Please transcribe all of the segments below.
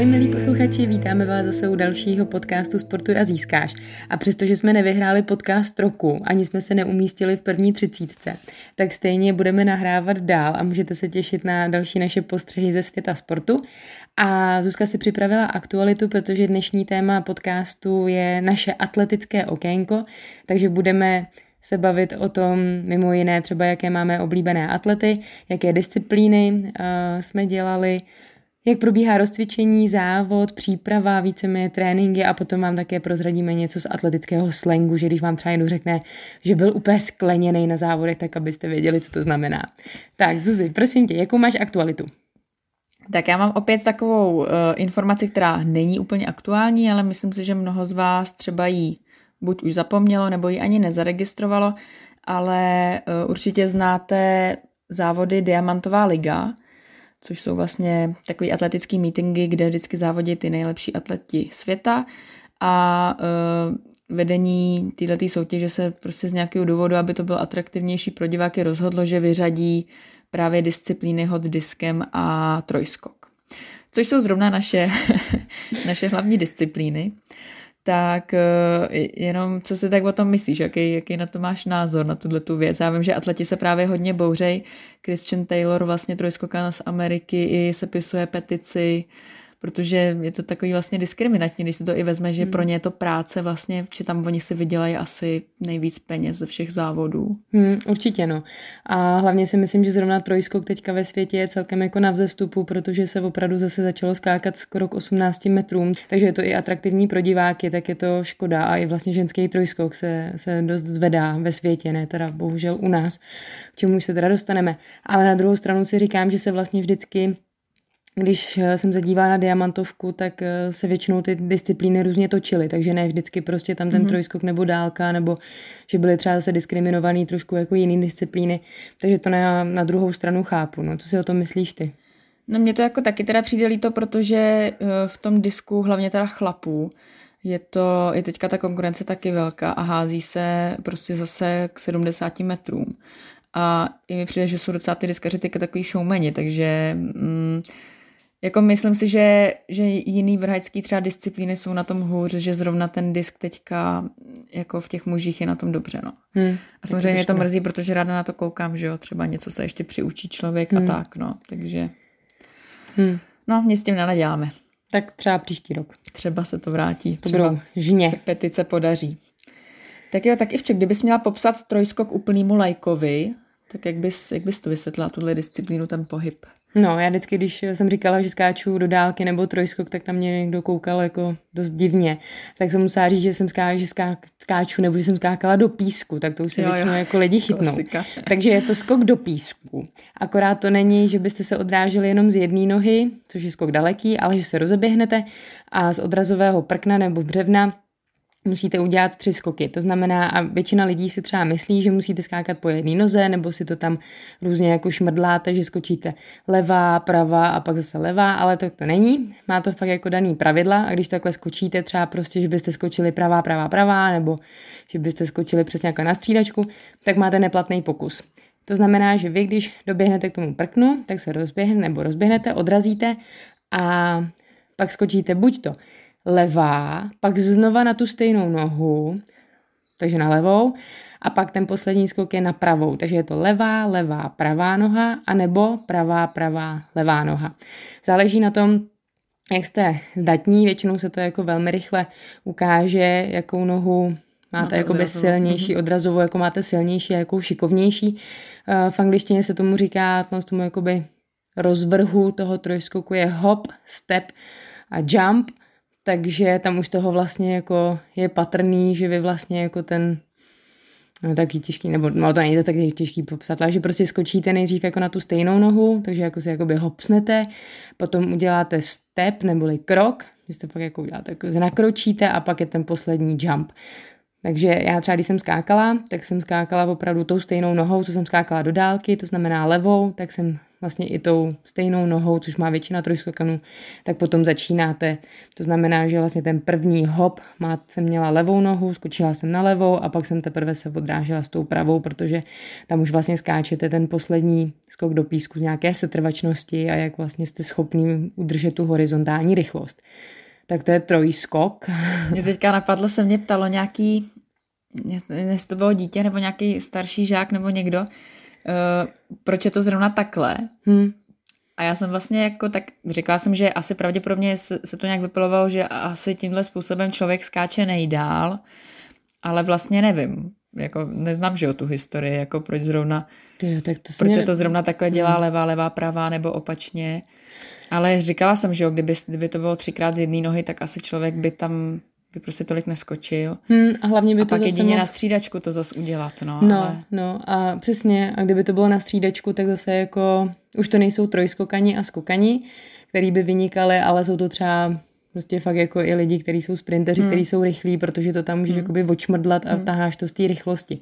Ahoj milí posluchači, vítáme vás zase u dalšího podcastu Sportuj a získáš. A přestože jsme nevyhráli podcast roku, ani jsme se neumístili v první třicítce, tak stejně budeme nahrávat dál a můžete se těšit na další naše postřehy ze světa sportu. A Zuzka si připravila aktualitu, protože dnešní téma podcastu je naše atletické okénko, takže budeme se bavit o tom, mimo jiné třeba, jaké máme oblíbené atlety, jaké disciplíny uh, jsme dělali, jak probíhá rozcvičení, závod, příprava, víceméně tréninky a potom vám také prozradíme něco z atletického slangu, že když vám třeba někdo řekne, že byl úplně skleněný na závodech, tak abyste věděli, co to znamená. Tak Zuzi, prosím tě, jakou máš aktualitu? Tak já mám opět takovou uh, informaci, která není úplně aktuální, ale myslím si, že mnoho z vás třeba jí buď už zapomnělo, nebo ji ani nezaregistrovalo, ale uh, určitě znáte závody Diamantová liga, což jsou vlastně takový atletický meetingy, kde vždycky závodí ty nejlepší atleti světa a uh, vedení této soutěže se prostě z nějakého důvodu, aby to bylo atraktivnější pro diváky, rozhodlo, že vyřadí právě disciplíny hod diskem a trojskok. Což jsou zrovna naše, naše hlavní disciplíny tak eh, jenom co si tak o tom myslíš, jaký, jaký na to máš názor, na tuhle tu věc. Já vím, že atleti se právě hodně bouřej. Christian Taylor, vlastně trojskokan z Ameriky, i sepisuje petici, protože je to takový vlastně diskriminační, když si to i vezme, že hmm. pro ně je to práce vlastně, či tam oni si vydělají asi nejvíc peněz ze všech závodů. Hmm, určitě no. A hlavně si myslím, že zrovna trojskok teďka ve světě je celkem jako na vzestupu, protože se opravdu zase začalo skákat skoro k 18 metrům, takže je to i atraktivní pro diváky, tak je to škoda a i vlastně ženský trojskok se, se dost zvedá ve světě, ne teda bohužel u nás, k čemu se teda dostaneme. Ale na druhou stranu si říkám, že se vlastně vždycky když eh, jsem se dívala na diamantovku, tak eh, se většinou ty disciplíny různě točily, takže ne vždycky prostě tam ten mm-hmm. trojskok nebo dálka, nebo že byly třeba zase diskriminovaný trošku jako jiný disciplíny, takže to na, na druhou stranu chápu. No, co si o tom myslíš ty? No mně to jako taky teda přijde líto, protože eh, v tom disku, hlavně teda chlapů, je to, je teďka ta konkurence taky velká a hází se prostě zase k 70 metrům. A i mi přijde, že jsou docela ty diskaři teďka takový showmeni, takže mm, jako myslím si, že, že jiný vrhačský třeba disciplíny jsou na tom hůř, že zrovna ten disk teďka jako v těch mužích je na tom dobře, no. Hmm, a samozřejmě mě to mrzí, protože ráda na to koukám, že jo, třeba něco se ještě přiučí člověk hmm. a tak, no, takže hmm. no, nic s tím nenaděláme. Tak třeba příští rok. Třeba se to vrátí. To třeba žně. se petice podaří. Tak jo, tak Ivček, kdybys měla popsat trojskok úplnému lajkovi, tak jak bys, jak bys to vysvětlila, tuhle disciplínu, ten pohyb? No, já vždycky, když jsem říkala, že skáču do dálky nebo trojskok, tak tam mě někdo koukal jako dost divně. Tak jsem musela říct, že jsem ská, že ská, skáču nebo že jsem skákala do písku, tak to už se jo, většinou jo. jako lidi chytnou. Takže je to skok do písku. Akorát to není, že byste se odráželi jenom z jedné nohy, což je skok daleký, ale že se rozeběhnete a z odrazového prkna nebo břevna musíte udělat tři skoky. To znamená, a většina lidí si třeba myslí, že musíte skákat po jedné noze, nebo si to tam různě jako šmrdláte, že skočíte levá, pravá a pak zase levá, ale tak to není. Má to fakt jako daný pravidla a když takhle skočíte, třeba prostě, že byste skočili pravá, pravá, pravá, nebo že byste skočili přesně jako na střídačku, tak máte neplatný pokus. To znamená, že vy, když doběhnete k tomu prknu, tak se rozběhnete nebo rozběhnete, odrazíte a pak skočíte buď to levá, pak znova na tu stejnou nohu, takže na levou, a pak ten poslední skok je na pravou, takže je to levá, levá, pravá noha, anebo pravá, pravá, levá noha. Záleží na tom, jak jste zdatní, většinou se to jako velmi rychle ukáže, jakou nohu máte jako silnější, mhm. odrazovou, jako máte silnější a jakou šikovnější. Eh, v angličtině se tomu říká, tomu jakoby rozvrhu toho trojskoku je hop, step a jump takže tam už toho vlastně jako je patrný, že vy vlastně jako ten no, taky těžký, nebo no to nejde tak těžký popsat, ale že prostě skočíte nejdřív jako na tu stejnou nohu, takže jako si jakoby hopsnete, potom uděláte step neboli krok, že to pak jako uděláte, jako nakročíte a pak je ten poslední jump. Takže já třeba, když jsem skákala, tak jsem skákala opravdu tou stejnou nohou, co jsem skákala do dálky, to znamená levou, tak jsem vlastně i tou stejnou nohou, což má většina trojskokanů, tak potom začínáte. To znamená, že vlastně ten první hop má, jsem měla levou nohu, skočila jsem na levou a pak jsem teprve se odrážela s tou pravou, protože tam už vlastně skáčete ten poslední skok do písku z nějaké setrvačnosti a jak vlastně jste schopný udržet tu horizontální rychlost tak to je trojskok. Mě teďka napadlo, se mě ptalo nějaký, jestli to bylo dítě nebo nějaký starší žák nebo někdo, uh, proč je to zrovna takhle. Hmm. A já jsem vlastně jako tak, řekla jsem, že asi pravděpodobně se, se to nějak vypilovalo, že asi tímhle způsobem člověk skáče nejdál, ale vlastně nevím. Jako neznám, že o tu historii, jako proč zrovna, Ty, tak to proč mě... se to zrovna takhle dělá hmm. levá, levá, pravá nebo opačně. Ale říkala jsem, že jo, kdyby, kdyby to bylo třikrát z jedné nohy, tak asi člověk by tam by prostě tolik neskočil. Hmm, a hlavně by a to pak zase jedině mohl... na střídačku to zase udělat, no. No, ale... no a přesně, a kdyby to bylo na střídačku, tak zase jako, už to nejsou trojskokani a skokani, který by vynikaly, ale jsou to třeba prostě fakt jako i lidi, kteří jsou sprinteři, hmm. kteří jsou rychlí, protože to tam můžeš hmm. jakoby očmrdlat a hmm. taháš to z té rychlosti.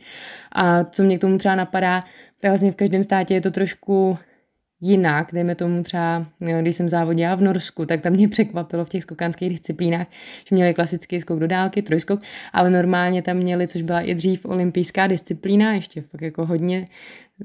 A co mě k tomu třeba napadá, tak vlastně v každém státě je to trošku jinak, dejme tomu třeba, když jsem závodila v Norsku, tak tam mě překvapilo v těch skokanských disciplínách, že měli klasický skok do dálky, trojskok, ale normálně tam měli, což byla i dřív olympijská disciplína, ještě fakt jako hodně,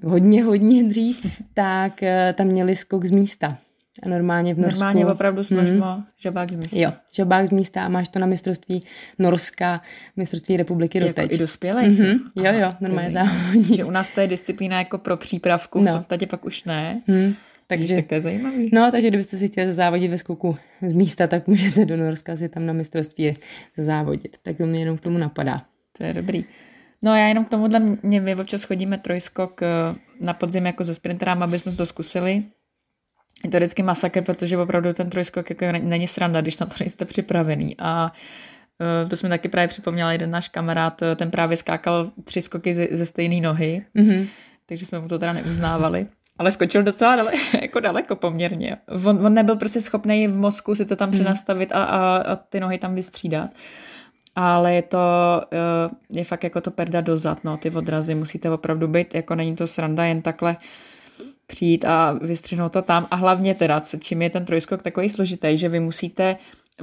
hodně, hodně dřív, tak eh, tam měli skok z místa. A normálně v Norsku... Normálně opravdu snažmo hmm. žabák z místa. Jo, žabák z místa a máš to na mistrovství Norska, mistrovství republiky do Jako i dospělých? Mm-hmm. Jo, jo, normálně závodní. Že u nás to je disciplína jako pro přípravku, no. v podstatě pak už ne. Hmm. Takže, tak to je zajímavý. No, takže kdybyste si chtěli závodit ve skoku z místa, tak můžete do Norska si tam na mistrovství závodit. Tak to mě jenom k tomu napadá. To je dobrý. No já jenom k tomuhle, mě, my občas chodíme trojskok eh, na podzim jako ze sprinterám, aby jsme to zkusili je to vždycky masakr, protože opravdu ten trojskok jako není sranda, když na to nejste připravený. A uh, to jsme taky právě připomněla, jeden náš kamarád, e, ten právě skákal tři skoky ze, ze stejné nohy, mm-hmm. takže jsme mu to teda neuznávali. Ale skočil docela dale, jako daleko poměrně. On, on nebyl prostě schopný v mozku si to tam mhm. přenastavit a, a, a ty nohy tam vystřídat. Ale je to, uh, je fakt jako to perda dozad, no, ty odrazy musíte opravdu být, jako není to sranda jen takhle přijít a vystřihnout to tam. A hlavně teda, čím je ten trojskok takový složitý, že vy musíte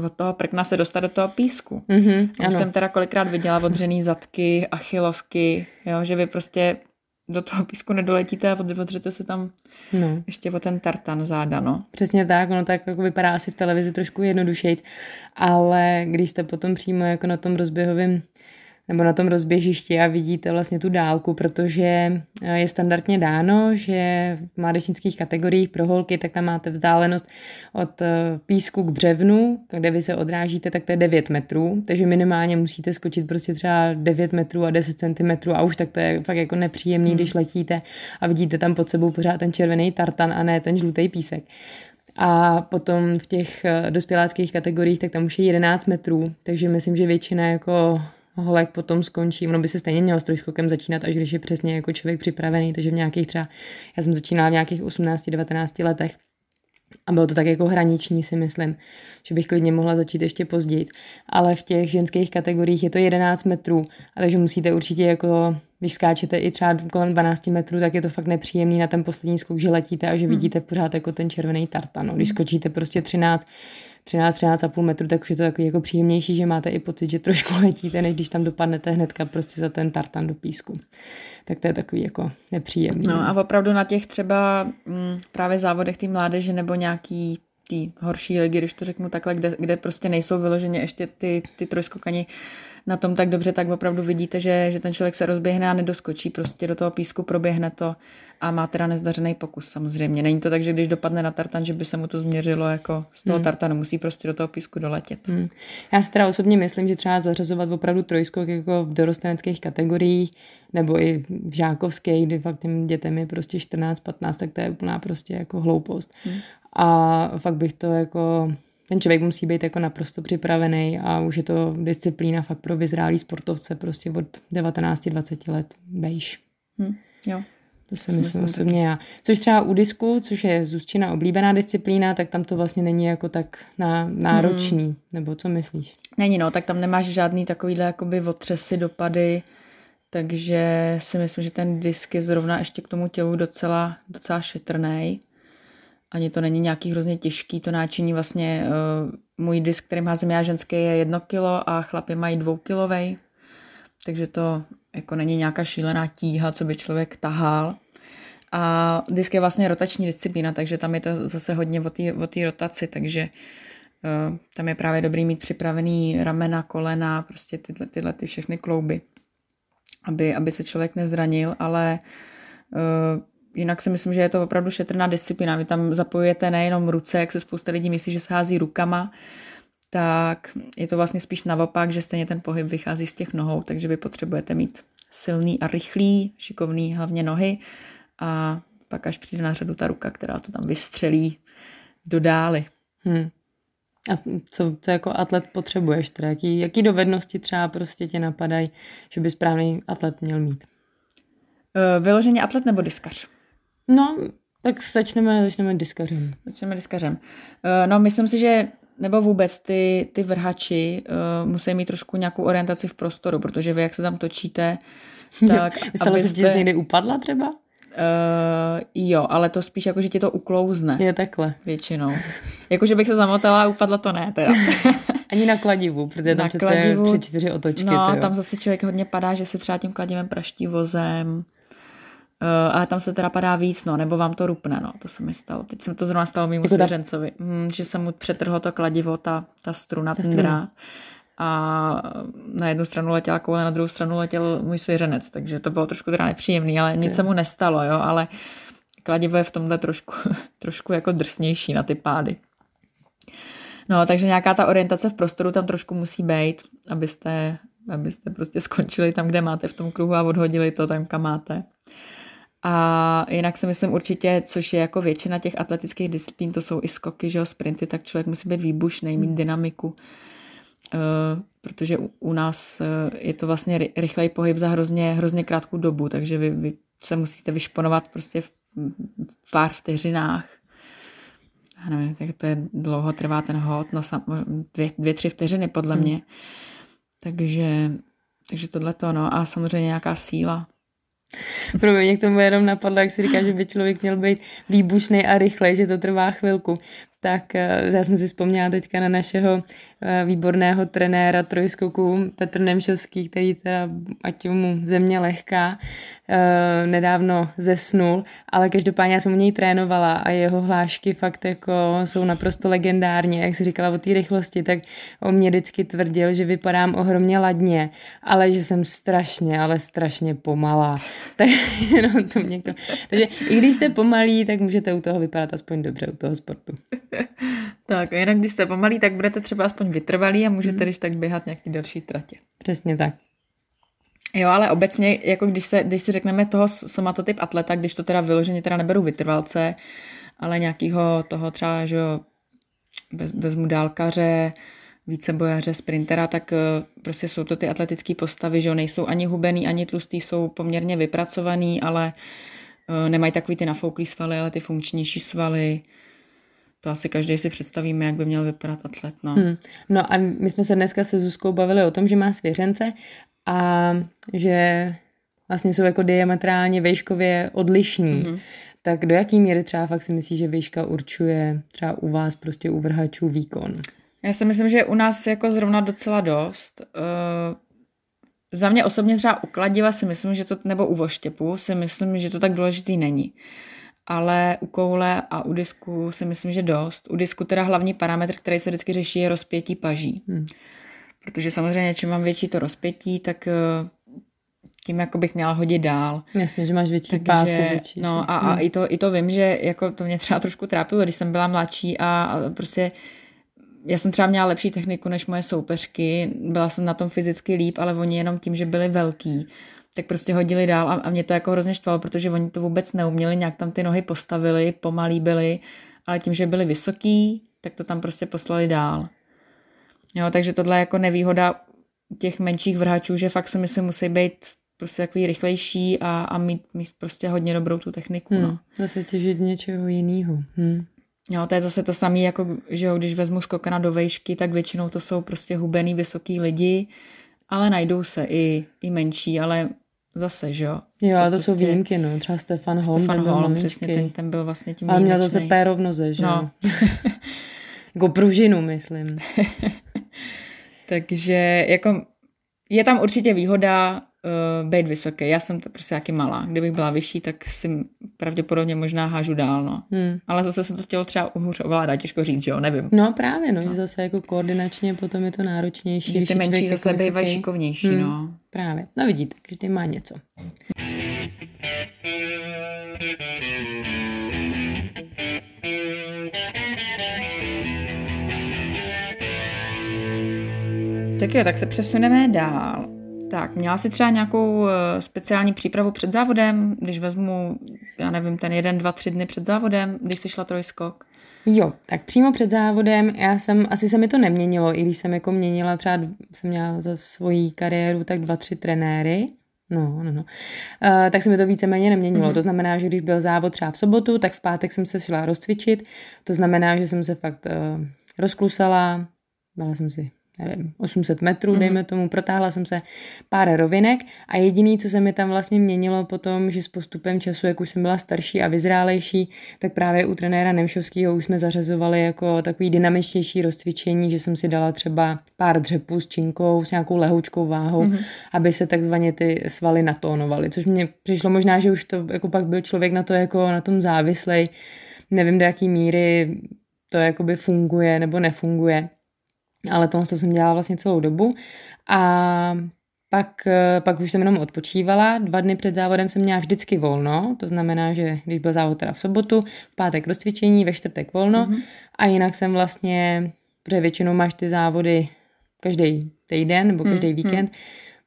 od toho prkna se dostat do toho písku. Mm-hmm, ano. jsem teda kolikrát viděla odřený zadky, achilovky, jo, že vy prostě do toho písku nedoletíte a odřete se tam no. ještě o ten tartan záda, no. Přesně tak, ono tak jako vypadá asi v televizi trošku jednodušejc, ale když jste potom přímo jako na tom rozběhovém nebo na tom rozběžišti a vidíte vlastně tu dálku, protože eh, je standardně dáno, že v mládežnických kategoriích pro holky, tak tam máte vzdálenost od eh, písku k břevnu, kde vy se odrážíte, tak to je 9 metrů, takže minimálně musíte skočit prostě třeba 9 metrů a 10 cm a už tak to je fakt jako nepříjemný, hmm. když letíte a vidíte tam pod sebou pořád ten červený tartan a ne ten žlutý písek. A potom v těch eh, dospěláckých kategoriích, tak tam už je 11 metrů, takže myslím, že většina jako holek potom skončí. Ono by se stejně mělo s trojskokem začínat, až když je přesně jako člověk připravený, takže v nějakých třeba, já jsem začínala v nějakých 18-19 letech, a bylo to tak jako hraniční, si myslím, že bych klidně mohla začít ještě později. Ale v těch ženských kategoriích je to 11 metrů, a takže musíte určitě jako, když skáčete i třeba kolem 12 metrů, tak je to fakt nepříjemný na ten poslední skok, že letíte a že hmm. vidíte pořád jako ten červený tartan. No. Když hmm. skočíte prostě 13, 13, 13,5 metru, tak už je to takový jako příjemnější, že máte i pocit, že trošku letíte, než když tam dopadnete hnedka prostě za ten tartan do písku. Tak to je takový jako nepříjemný. No a opravdu na těch třeba m, mm, právě závodech té mládeže nebo nějaký ty horší ligy, když to řeknu takhle, kde, kde prostě nejsou vyloženě ještě ty, ty trojskokani na tom tak dobře, tak opravdu vidíte, že, že ten člověk se rozběhne a nedoskočí prostě do toho písku, proběhne to a má teda nezdařený pokus samozřejmě. Není to tak, že když dopadne na tartan, že by se mu to změřilo jako z toho hmm. tartanu, musí prostě do toho písku doletět. Hmm. Já si teda osobně myslím, že třeba zařazovat opravdu trojskok jako v dorosteneckých kategoriích nebo i v žákovské, kdy fakt těm dětem je prostě 14-15, tak to je úplná prostě jako hloupost. Hmm. A fakt bych to jako ten člověk musí být jako naprosto připravený a už je to disciplína fakt pro vyzrálý sportovce prostě od 19-20 let bejš. Hm, jo. To si myslím osobně já. Což třeba u disku, což je Zuzčina oblíbená disciplína, tak tam to vlastně není jako tak na, náročný. Hmm. Nebo co myslíš? Není no, tak tam nemáš žádný takovýhle jakoby otřesy, dopady, takže si myslím, že ten disk je zrovna ještě k tomu tělu docela, docela šetrný. Ani to není nějaký hrozně těžký, to náčiní vlastně uh, můj disk, který má já ženský, je jedno kilo a chlapy mají dvoukilovej, takže to jako není nějaká šílená tíha, co by člověk tahal. A disk je vlastně rotační disciplína, takže tam je to zase hodně o té rotaci, takže uh, tam je právě dobrý mít připravený ramena, kolena, prostě tyhle, tyhle ty všechny klouby, aby, aby se člověk nezranil, ale uh, jinak si myslím, že je to opravdu šetrná disciplína. Vy tam zapojujete nejenom ruce, jak se spousta lidí myslí, že schází rukama, tak je to vlastně spíš naopak, že stejně ten pohyb vychází z těch nohou, takže vy potřebujete mít silný a rychlý, šikovný hlavně nohy a pak až přijde na řadu ta ruka, která to tam vystřelí do dály. Hmm. A co, co jako atlet potřebuješ? Teda jaký, jaký dovednosti třeba prostě tě napadají, že by správný atlet měl mít? Uh, vyloženě atlet nebo diskař? No, tak začneme, začneme diskařem. Začneme diskařem. Uh, no, myslím si, že nebo vůbec ty, ty vrhači uh, musí mít trošku nějakou orientaci v prostoru, protože vy, jak se tam točíte, tak... Stalo abyste... se že někdy upadla třeba? Uh, jo, ale to spíš jako, že ti to uklouzne. Je takhle. Většinou. jako, že bych se zamotala a upadla, to ne teda. Ani na kladivu, protože tam na přece kladivu, při čtyři otočky. No, tam zase člověk hodně padá, že se třeba tím kladivem praští vozem. Uh, ale tam se teda padá víc, no, nebo vám to rupne, no, to se mi stalo. Teď jsem to zrovna stalo mimo jako svěřencovi, ta... hmm, že jsem mu přetrhlo to kladivo, ta, ta struna, ta ten drát. A na jednu stranu letěla koule, na druhou stranu letěl můj svěřenec, takže to bylo trošku teda nepříjemný, ale nic se mu nestalo, jo, ale kladivo je v tomhle trošku, trošku jako drsnější na ty pády. No, takže nějaká ta orientace v prostoru tam trošku musí být, abyste, abyste prostě skončili tam, kde máte v tom kruhu a odhodili to tam, kam máte. A jinak si myslím určitě, což je jako většina těch atletických disciplín, to jsou i skoky, že jo, sprinty, tak člověk musí být výbušný, mít hmm. dynamiku, uh, protože u, u nás uh, je to vlastně rychlej pohyb za hrozně, hrozně krátkou dobu, takže vy, vy se musíte vyšponovat prostě v, v pár vteřinách. Já nevím, jak to je dlouho trvá ten hod, no sam, dvě, dvě, tři vteřiny podle hmm. mě. Takže, takže tohle to, no a samozřejmě nějaká síla. Pro mě k tomu jenom napadlo, jak si říká, že by člověk měl být výbušný a rychlej, že to trvá chvilku. Tak eh, já jsem si vzpomněla teďka na našeho eh, výborného trenéra trojskoku Petr Nemšovský, který teda, ať mu země lehká, eh, nedávno zesnul, ale každopádně já jsem u něj trénovala a jeho hlášky fakt jako jsou naprosto legendární. Jak si říkala o té rychlosti, tak o mě vždycky tvrdil, že vypadám ohromně ladně, ale že jsem strašně, ale strašně pomalá. Tak, no, to mě to... Takže i když jste pomalí, tak můžete u toho vypadat aspoň dobře, u toho sportu. tak a jinak, když jste pomalí, tak budete třeba aspoň vytrvalí a můžete, mm. když tak běhat nějaký další tratě. Přesně tak. Jo, ale obecně, jako když, se, když si řekneme toho somatotyp atleta, když to teda vyloženě teda neberu vytrvalce, ale nějakýho toho třeba, že jo, bez, vezmu dálkaře, vícebojaře, sprintera, tak eh, prostě jsou to ty atletické postavy, že jo, nejsou ani hubený, ani tlustý, jsou poměrně vypracovaný, ale eh, nemají takový ty nafouklý svaly, ale ty funkčnější svaly, to asi každý si představíme, jak by měl vypadat atlet. No. Hmm. no a my jsme se dneska se Zuzkou bavili o tom, že má svěřence a že vlastně jsou jako diametrálně výškově odlišní. Mm-hmm. Tak do jaký míry třeba fakt si myslíš, že výška určuje třeba u vás prostě u vrhačů výkon? Já si myslím, že u nás jako zrovna docela dost. Uh, za mě osobně třeba u kladiva si myslím, že to, nebo u voštěpu si myslím, že to tak důležitý není ale u koule a u disku si myslím, že dost. U disku teda hlavní parametr, který se vždycky řeší, je rozpětí paží. Hmm. Protože samozřejmě, čím mám větší to rozpětí, tak eh, tím jako bych měla hodit dál. Jasně, že máš větší Takže, páku. Větší, no a, a hmm. i, to, i to vím, že jako to mě třeba trošku trápilo, když jsem byla mladší a, a prostě já jsem třeba měla lepší techniku než moje soupeřky, byla jsem na tom fyzicky líp, ale oni jenom tím, že byli velký, tak prostě hodili dál a, a mě to jako hrozně štvalo, protože oni to vůbec neuměli, nějak tam ty nohy postavili, pomalí byli, ale tím, že byli vysoký, tak to tam prostě poslali dál. Jo, takže tohle je jako nevýhoda těch menších vrhačů, že fakt si myslím musí být prostě takový rychlejší a, a mít, mít prostě hodně dobrou tu techniku. Hmm, no. Zase těžit něčeho jiného. Hmm. Jo, to je zase to samé, jako že jo, když vezmu skokana do vejšky, tak většinou to jsou prostě hubený vysoký lidi, ale najdou se i, i menší, ale zase, že jo. Jo, to, to prostě... jsou výjimky, no. Třeba Stefan Holm. Stefan Holm, přesně, ten, ten byl vlastně tím Ale měl zase péro v noze, že no. jo. jako pružinu, myslím. Takže jako je tam určitě výhoda uh, být vysoký. Já jsem to prostě jaký malá. Kdybych byla vyšší, tak si pravděpodobně možná hážu dál, no. Hmm. Ale zase se to chtělo třeba uhůř ovládat, těžko říct, že jo, nevím. No právě, no, no. zase jako koordinačně potom je to náročnější. Že ty menší zase bývají šikovnější, hmm. no. Právě. No vidíte, každý má něco. Tak jo, tak se přesuneme dál. Tak, měla jsi třeba nějakou eh, speciální přípravu před závodem, když vezmu, já nevím, ten jeden, dva, tři dny před závodem, když jsi šla trojskok? Jo, tak přímo před závodem, já jsem, asi se mi to neměnilo, i když jsem jako měnila třeba, jsem měla za svoji kariéru tak dva, tři trenéry, No, no, no. Uh, tak se mi to víceméně neměnilo. Mm-hmm. To znamená, že když byl závod třeba v sobotu, tak v pátek jsem se šla rozcvičit. To znamená, že jsem se fakt uh, rozklusala, dala jsem si nevím, 800 metrů, mm-hmm. dejme tomu, protáhla jsem se pár rovinek a jediný, co se mi tam vlastně měnilo potom, že s postupem času, jak už jsem byla starší a vyzrálejší, tak právě u trenéra Nemšovského už jsme zařazovali jako takový dynamičtější rozcvičení, že jsem si dala třeba pár dřepů s činkou, s nějakou lehoučkou váhou, mm-hmm. aby se takzvaně ty svaly natónovaly, což mě přišlo možná, že už to jako pak byl člověk na to jako na tom závislej, nevím do jaký míry to jakoby funguje nebo nefunguje ale tohle jsem dělala vlastně celou dobu a pak, pak už jsem jenom odpočívala. Dva dny před závodem jsem měla vždycky volno, to znamená, že když byl závod teda v sobotu, v pátek rozcvičení, ve čtvrtek volno mm-hmm. a jinak jsem vlastně, protože většinou máš ty závody každý týden nebo každý mm-hmm. víkend,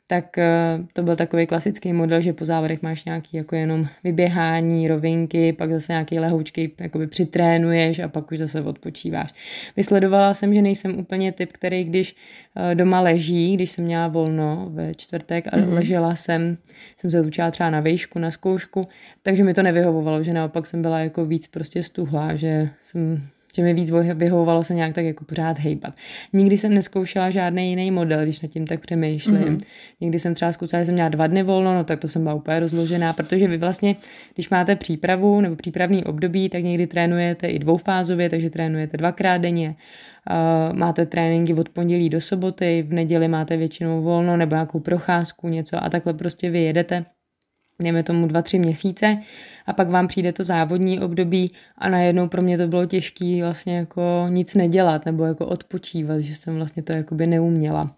tak eh, to byl takový klasický model, že po závodech máš nějaký jako jenom vyběhání, rovinky, pak zase nějaký lehoučky jakoby přitrénuješ a pak už zase odpočíváš. Vysledovala jsem, že nejsem úplně typ, který když eh, doma leží, když jsem měla volno ve čtvrtek a mm-hmm. ležela jsem, jsem se učila třeba na výšku, na zkoušku, takže mi to nevyhovovalo, že naopak jsem byla jako víc prostě stuhlá, že jsem že mi víc vyhovovalo se nějak tak jako pořád hejbat. Nikdy jsem neskoušela žádný jiný model, když nad tím tak přemýšlím. Mm-hmm. Někdy jsem třeba zkusila, že jsem měla dva dny volno, no tak to jsem byla úplně rozložená, protože vy vlastně, když máte přípravu nebo přípravný období, tak někdy trénujete i dvoufázově, takže trénujete dvakrát denně. Uh, máte tréninky od pondělí do soboty, v neděli máte většinou volno nebo nějakou procházku, něco a takhle prostě vy jedete dejme tomu dva, tři měsíce a pak vám přijde to závodní období a najednou pro mě to bylo těžké vlastně jako nic nedělat nebo jako odpočívat, že jsem vlastně to jakoby neuměla.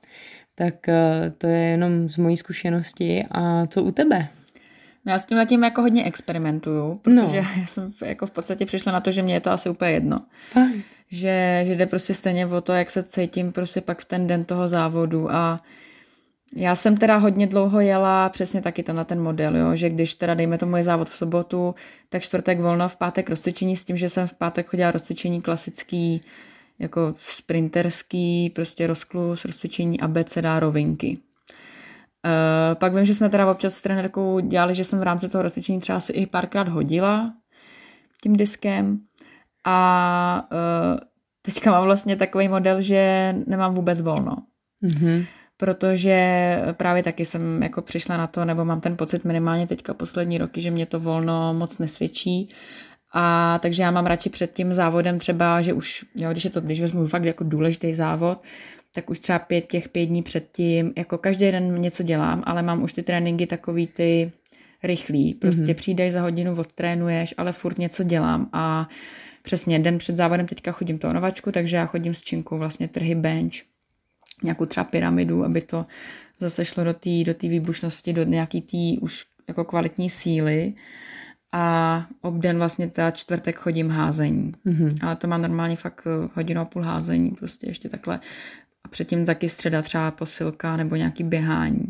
Tak eh, to je jenom z mojí zkušenosti a co u tebe? No já s tím tím jako hodně experimentuju, protože no. já jsem jako v podstatě přišla na to, že mě je to asi úplně jedno. Fajn. Že, že jde prostě stejně o to, jak se cítím prostě pak v ten den toho závodu a já jsem teda hodně dlouho jela přesně taky to na ten model, jo, že když teda dejme tomu je závod v sobotu, tak čtvrtek volno, v pátek rozcvičení s tím, že jsem v pátek chodila rozcvičení klasický, jako sprinterský, prostě rozklus, rozcvičení abeceda, rovinky. Uh, pak vím, že jsme teda občas s trenérkou dělali, že jsem v rámci toho rozcvičení třeba si i párkrát hodila tím diskem a uh, teďka mám vlastně takový model, že nemám vůbec volno. Mm-hmm protože právě taky jsem jako přišla na to, nebo mám ten pocit minimálně teďka poslední roky, že mě to volno moc nesvědčí. A takže já mám radši před tím závodem třeba, že už, jo, když je to, když vezmu fakt jako důležitý závod, tak už třeba pět těch pět dní předtím, jako každý den něco dělám, ale mám už ty tréninky takový ty rychlý. Prostě mm-hmm. přijdeš za hodinu, odtrénuješ, ale furt něco dělám a přesně den před závodem teďka chodím to novačku, takže já chodím s činkou vlastně trhy bench nějakou třeba pyramidu, aby to zase šlo do té do tý výbušnosti, do nějaký té už jako kvalitní síly a obden vlastně ta čtvrtek chodím házení. Mm-hmm. Ale to mám normálně fakt eh, hodinu a půl házení, prostě ještě takhle. A předtím taky středa třeba posilka nebo nějaký běhání.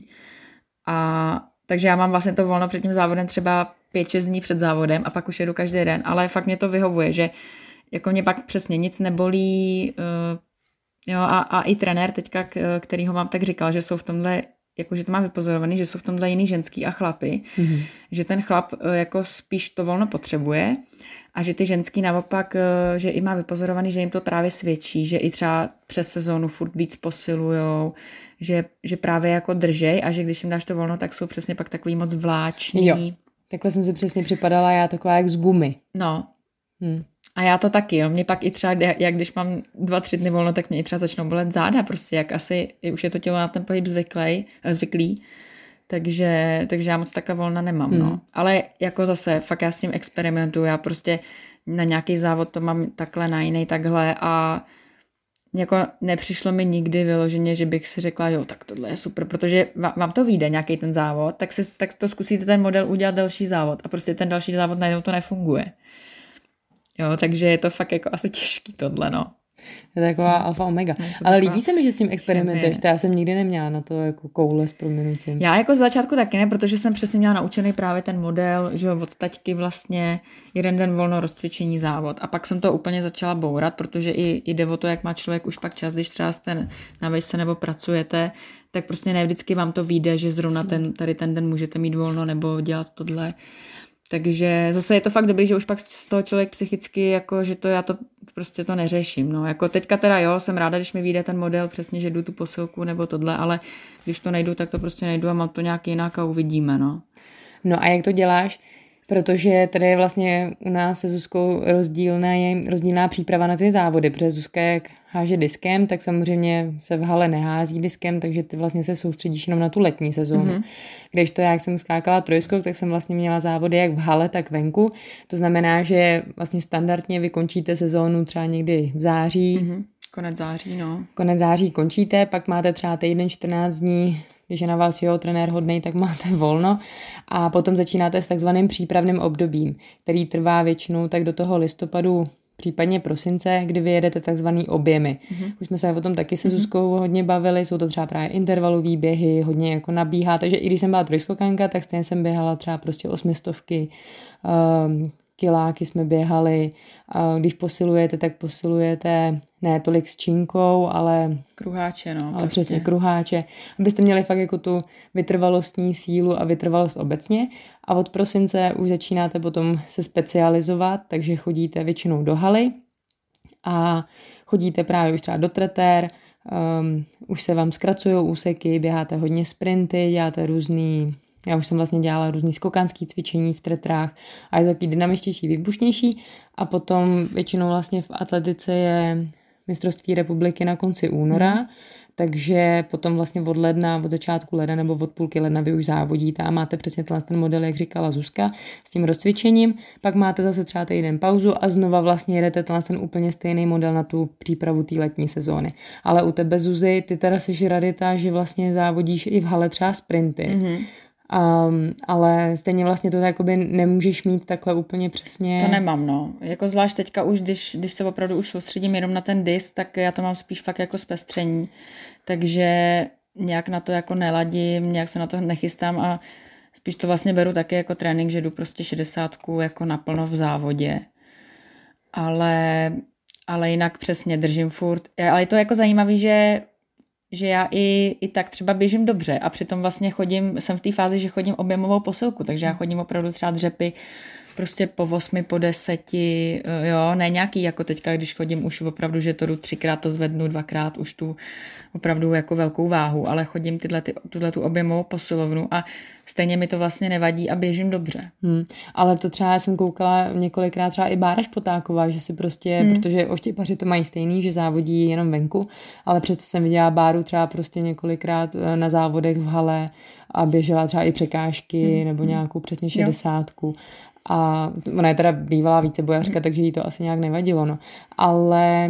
A takže já mám vlastně to volno před tím závodem třeba 5-6 dní před závodem a pak už jedu každý den, ale fakt mě to vyhovuje, že jako mě pak přesně nic nebolí, uh, jo, a, a i trenér teďka, který ho mám, tak říkal, že jsou v tomhle jakože to má vypozorovaný, že jsou v tomhle jiný ženský a chlapy, mm-hmm. že ten chlap eh, jako spíš to volno potřebuje a že ty ženský naopak, eh, že i má vypozorovaný, že jim to právě svědčí, že i třeba přes sezónu furt víc posilujou, že, že právě jako držej a že když jim dáš to volno, tak jsou přesně pak takový moc vláční. Jo. Takhle jsem si přesně připadala, já taková jak z gumy. No. Hmm. A já to taky, jo. Mě pak i třeba, jak když mám dva, tři dny volno, tak mě i třeba začnou bolet záda, prostě jak asi, už je to tělo na ten pohyb zvyklý, eh, zvyklý. Takže, takže já moc takhle volna nemám, no. hmm. no. Ale jako zase, fakt já s tím experimentuju, já prostě na nějaký závod to mám takhle, na jiný takhle a jako nepřišlo mi nikdy vyloženě, že bych si řekla, jo, tak tohle je super, protože vám to vyjde nějaký ten závod, tak, si, tak to zkusíte ten model udělat další závod a prostě ten další závod najednou to nefunguje. Jo, takže je to fakt jako asi těžký tohle, no. Je to taková alfa omega. No, Ale líbí se mi, že s tím experimentuješ. To já jsem nikdy neměla na to jako koule s proměnutím. Já jako z začátku taky ne, protože jsem přesně měla naučený právě ten model, že od taťky vlastně jeden den volno rozcvičení závod. A pak jsem to úplně začala bourat, protože i, i jde o to, jak má člověk už pak čas, když třeba jste na vejce nebo pracujete, tak prostě ne vždycky vám to vyjde, že zrovna ten, tady ten den můžete mít volno nebo dělat tohle. Takže zase je to fakt dobrý, že už pak z toho člověk psychicky, jako, že to já to prostě to neřeším. No. Jako teďka teda jo, jsem ráda, když mi vyjde ten model, přesně, že jdu tu posilku nebo tohle, ale když to nejdu, tak to prostě nejdu a mám to nějak jinak a uvidíme. No, no a jak to děláš? Protože tady je vlastně u nás se Zuzkou rozdílná, je rozdílná příprava na ty závody, protože Zuzka jak háže diskem, tak samozřejmě se v hale nehází diskem, takže ty vlastně se soustředíš jenom na tu letní sezónu. Mm-hmm. Když to, jak jsem skákala trojskou, tak jsem vlastně měla závody jak v hale, tak venku. To znamená, že vlastně standardně vykončíte sezónu třeba někdy v září, mm-hmm. Konec září, no. Konec září končíte, pak máte třeba týden 14 dní když je na vás jeho trenér hodný, tak máte volno a potom začínáte s takzvaným přípravným obdobím, který trvá většinou tak do toho listopadu, případně prosince, kdy vyjedete takzvaný objemy. Mm-hmm. Už jsme se o tom taky se mm-hmm. Zuzkou hodně bavili, jsou to třeba právě intervalové běhy, hodně jako nabíhá, takže i když jsem byla trojskokanka, tak stejně jsem běhala třeba prostě osmistovky, um, kiláky jsme běhali. A když posilujete, tak posilujete ne tolik s činkou, ale... Kruháče, no. Ale prostě. přesně kruháče. Abyste měli fakt jako tu vytrvalostní sílu a vytrvalost obecně. A od prosince už začínáte potom se specializovat, takže chodíte většinou do haly a chodíte právě už třeba do tretér, um, už se vám zkracují úseky, běháte hodně sprinty, děláte různý já už jsem vlastně dělala různý skokanský cvičení v tretrách a je to takový dynamičtější, výbušnější a potom většinou vlastně v atletice je mistrovství republiky na konci února, mm. takže potom vlastně od ledna, od začátku ledna nebo od půlky ledna vy už závodíte a máte přesně ten model, jak říkala Zuzka, s tím rozcvičením, pak máte zase třeba týden pauzu a znova vlastně jedete ten úplně stejný model na tu přípravu té letní sezóny. Ale u tebe Zuzy, ty teda seš radita, že vlastně závodíš i v hale třeba sprinty. Mm-hmm Um, ale stejně vlastně to jakoby nemůžeš mít takhle úplně přesně. To nemám, no. Jako zvlášť teďka už, když, když se opravdu už soustředím jenom na ten disk, tak já to mám spíš fakt jako zpestření. Takže nějak na to jako neladím, nějak se na to nechystám a spíš to vlastně beru taky jako trénink, že jdu prostě šedesátku jako naplno v závodě. Ale, ale jinak přesně držím furt. Ale je to jako zajímavé, že že já i, i tak třeba běžím dobře a přitom vlastně chodím, jsem v té fázi, že chodím objemovou posilku, takže já chodím opravdu třeba dřepy prostě po osmi, po deseti, eh, jo, ne nějaký jako teďka, když chodím už opravdu, že to jdu třikrát, to zvednu, dvakrát, už tu opravdu jako velkou váhu, ale chodím tyhle, ty, tuhle tu objemovou posilovnu a stejně mi to vlastně nevadí a běžím dobře. Hmm, ale to třeba já jsem koukala několikrát třeba i Bára Špotáková, že si prostě, hmm. protože oštěpaři to mají stejný, že závodí jenom venku, ale přesto jsem viděla Báru třeba prostě několikrát eh, na závodech v hale a běžela třeba i překážky hmm. nebo hmm. nějakou přesně šedesátku. A ona je teda bývalá více bojařka, takže jí to asi nějak nevadilo, no. Ale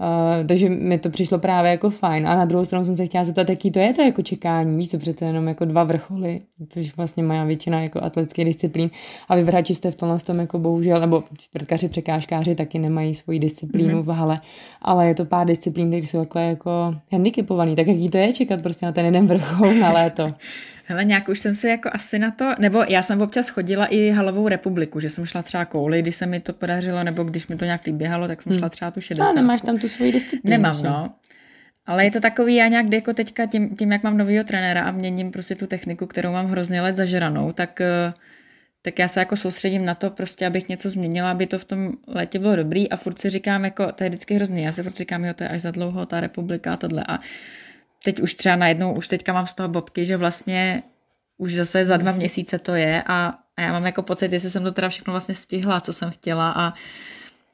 Uh, takže mi to přišlo právě jako fajn. A na druhou stranu jsem se chtěla zeptat, jaký to je to jako čekání. Víš, co přece jenom jako dva vrcholy, což vlastně má většina jako atletických disciplín. A vy vrhači jste v tomhle tom jako bohužel, nebo čtvrtkaři, překážkáři taky nemají svoji disciplínu mm-hmm. v hale, ale je to pár disciplín, které jsou takhle jako handicapovaný. Tak jaký to je čekat prostě na ten jeden vrchol na léto? Hele, nějak už jsem se jako asi na to, nebo já jsem občas chodila i halovou republiku, že jsem šla třeba kouli, když se mi to podařilo, nebo když mi to nějak běhalo, tak jsem šla hmm. třeba tu 60. Ale nemáš tam tu svoji disciplínu. Nemám, no. Ale je to takový, já nějak jako teďka tím, tím, jak mám novýho trenéra a měním prostě tu techniku, kterou mám hrozně let zažranou, tak, eh, tak já se jako soustředím na to prostě, abych něco změnila, aby to v tom létě bylo dobrý a furt si říkám, jako, to je vždycky hrozný, já si furt říkám, jo, to je až za dlouho, ta republika a tohle a teď už třeba najednou, už teďka mám z toho bobky, že vlastně už zase za dva měsíce to je a, a já mám jako pocit, jestli jsem to teda všechno vlastně stihla, co jsem chtěla a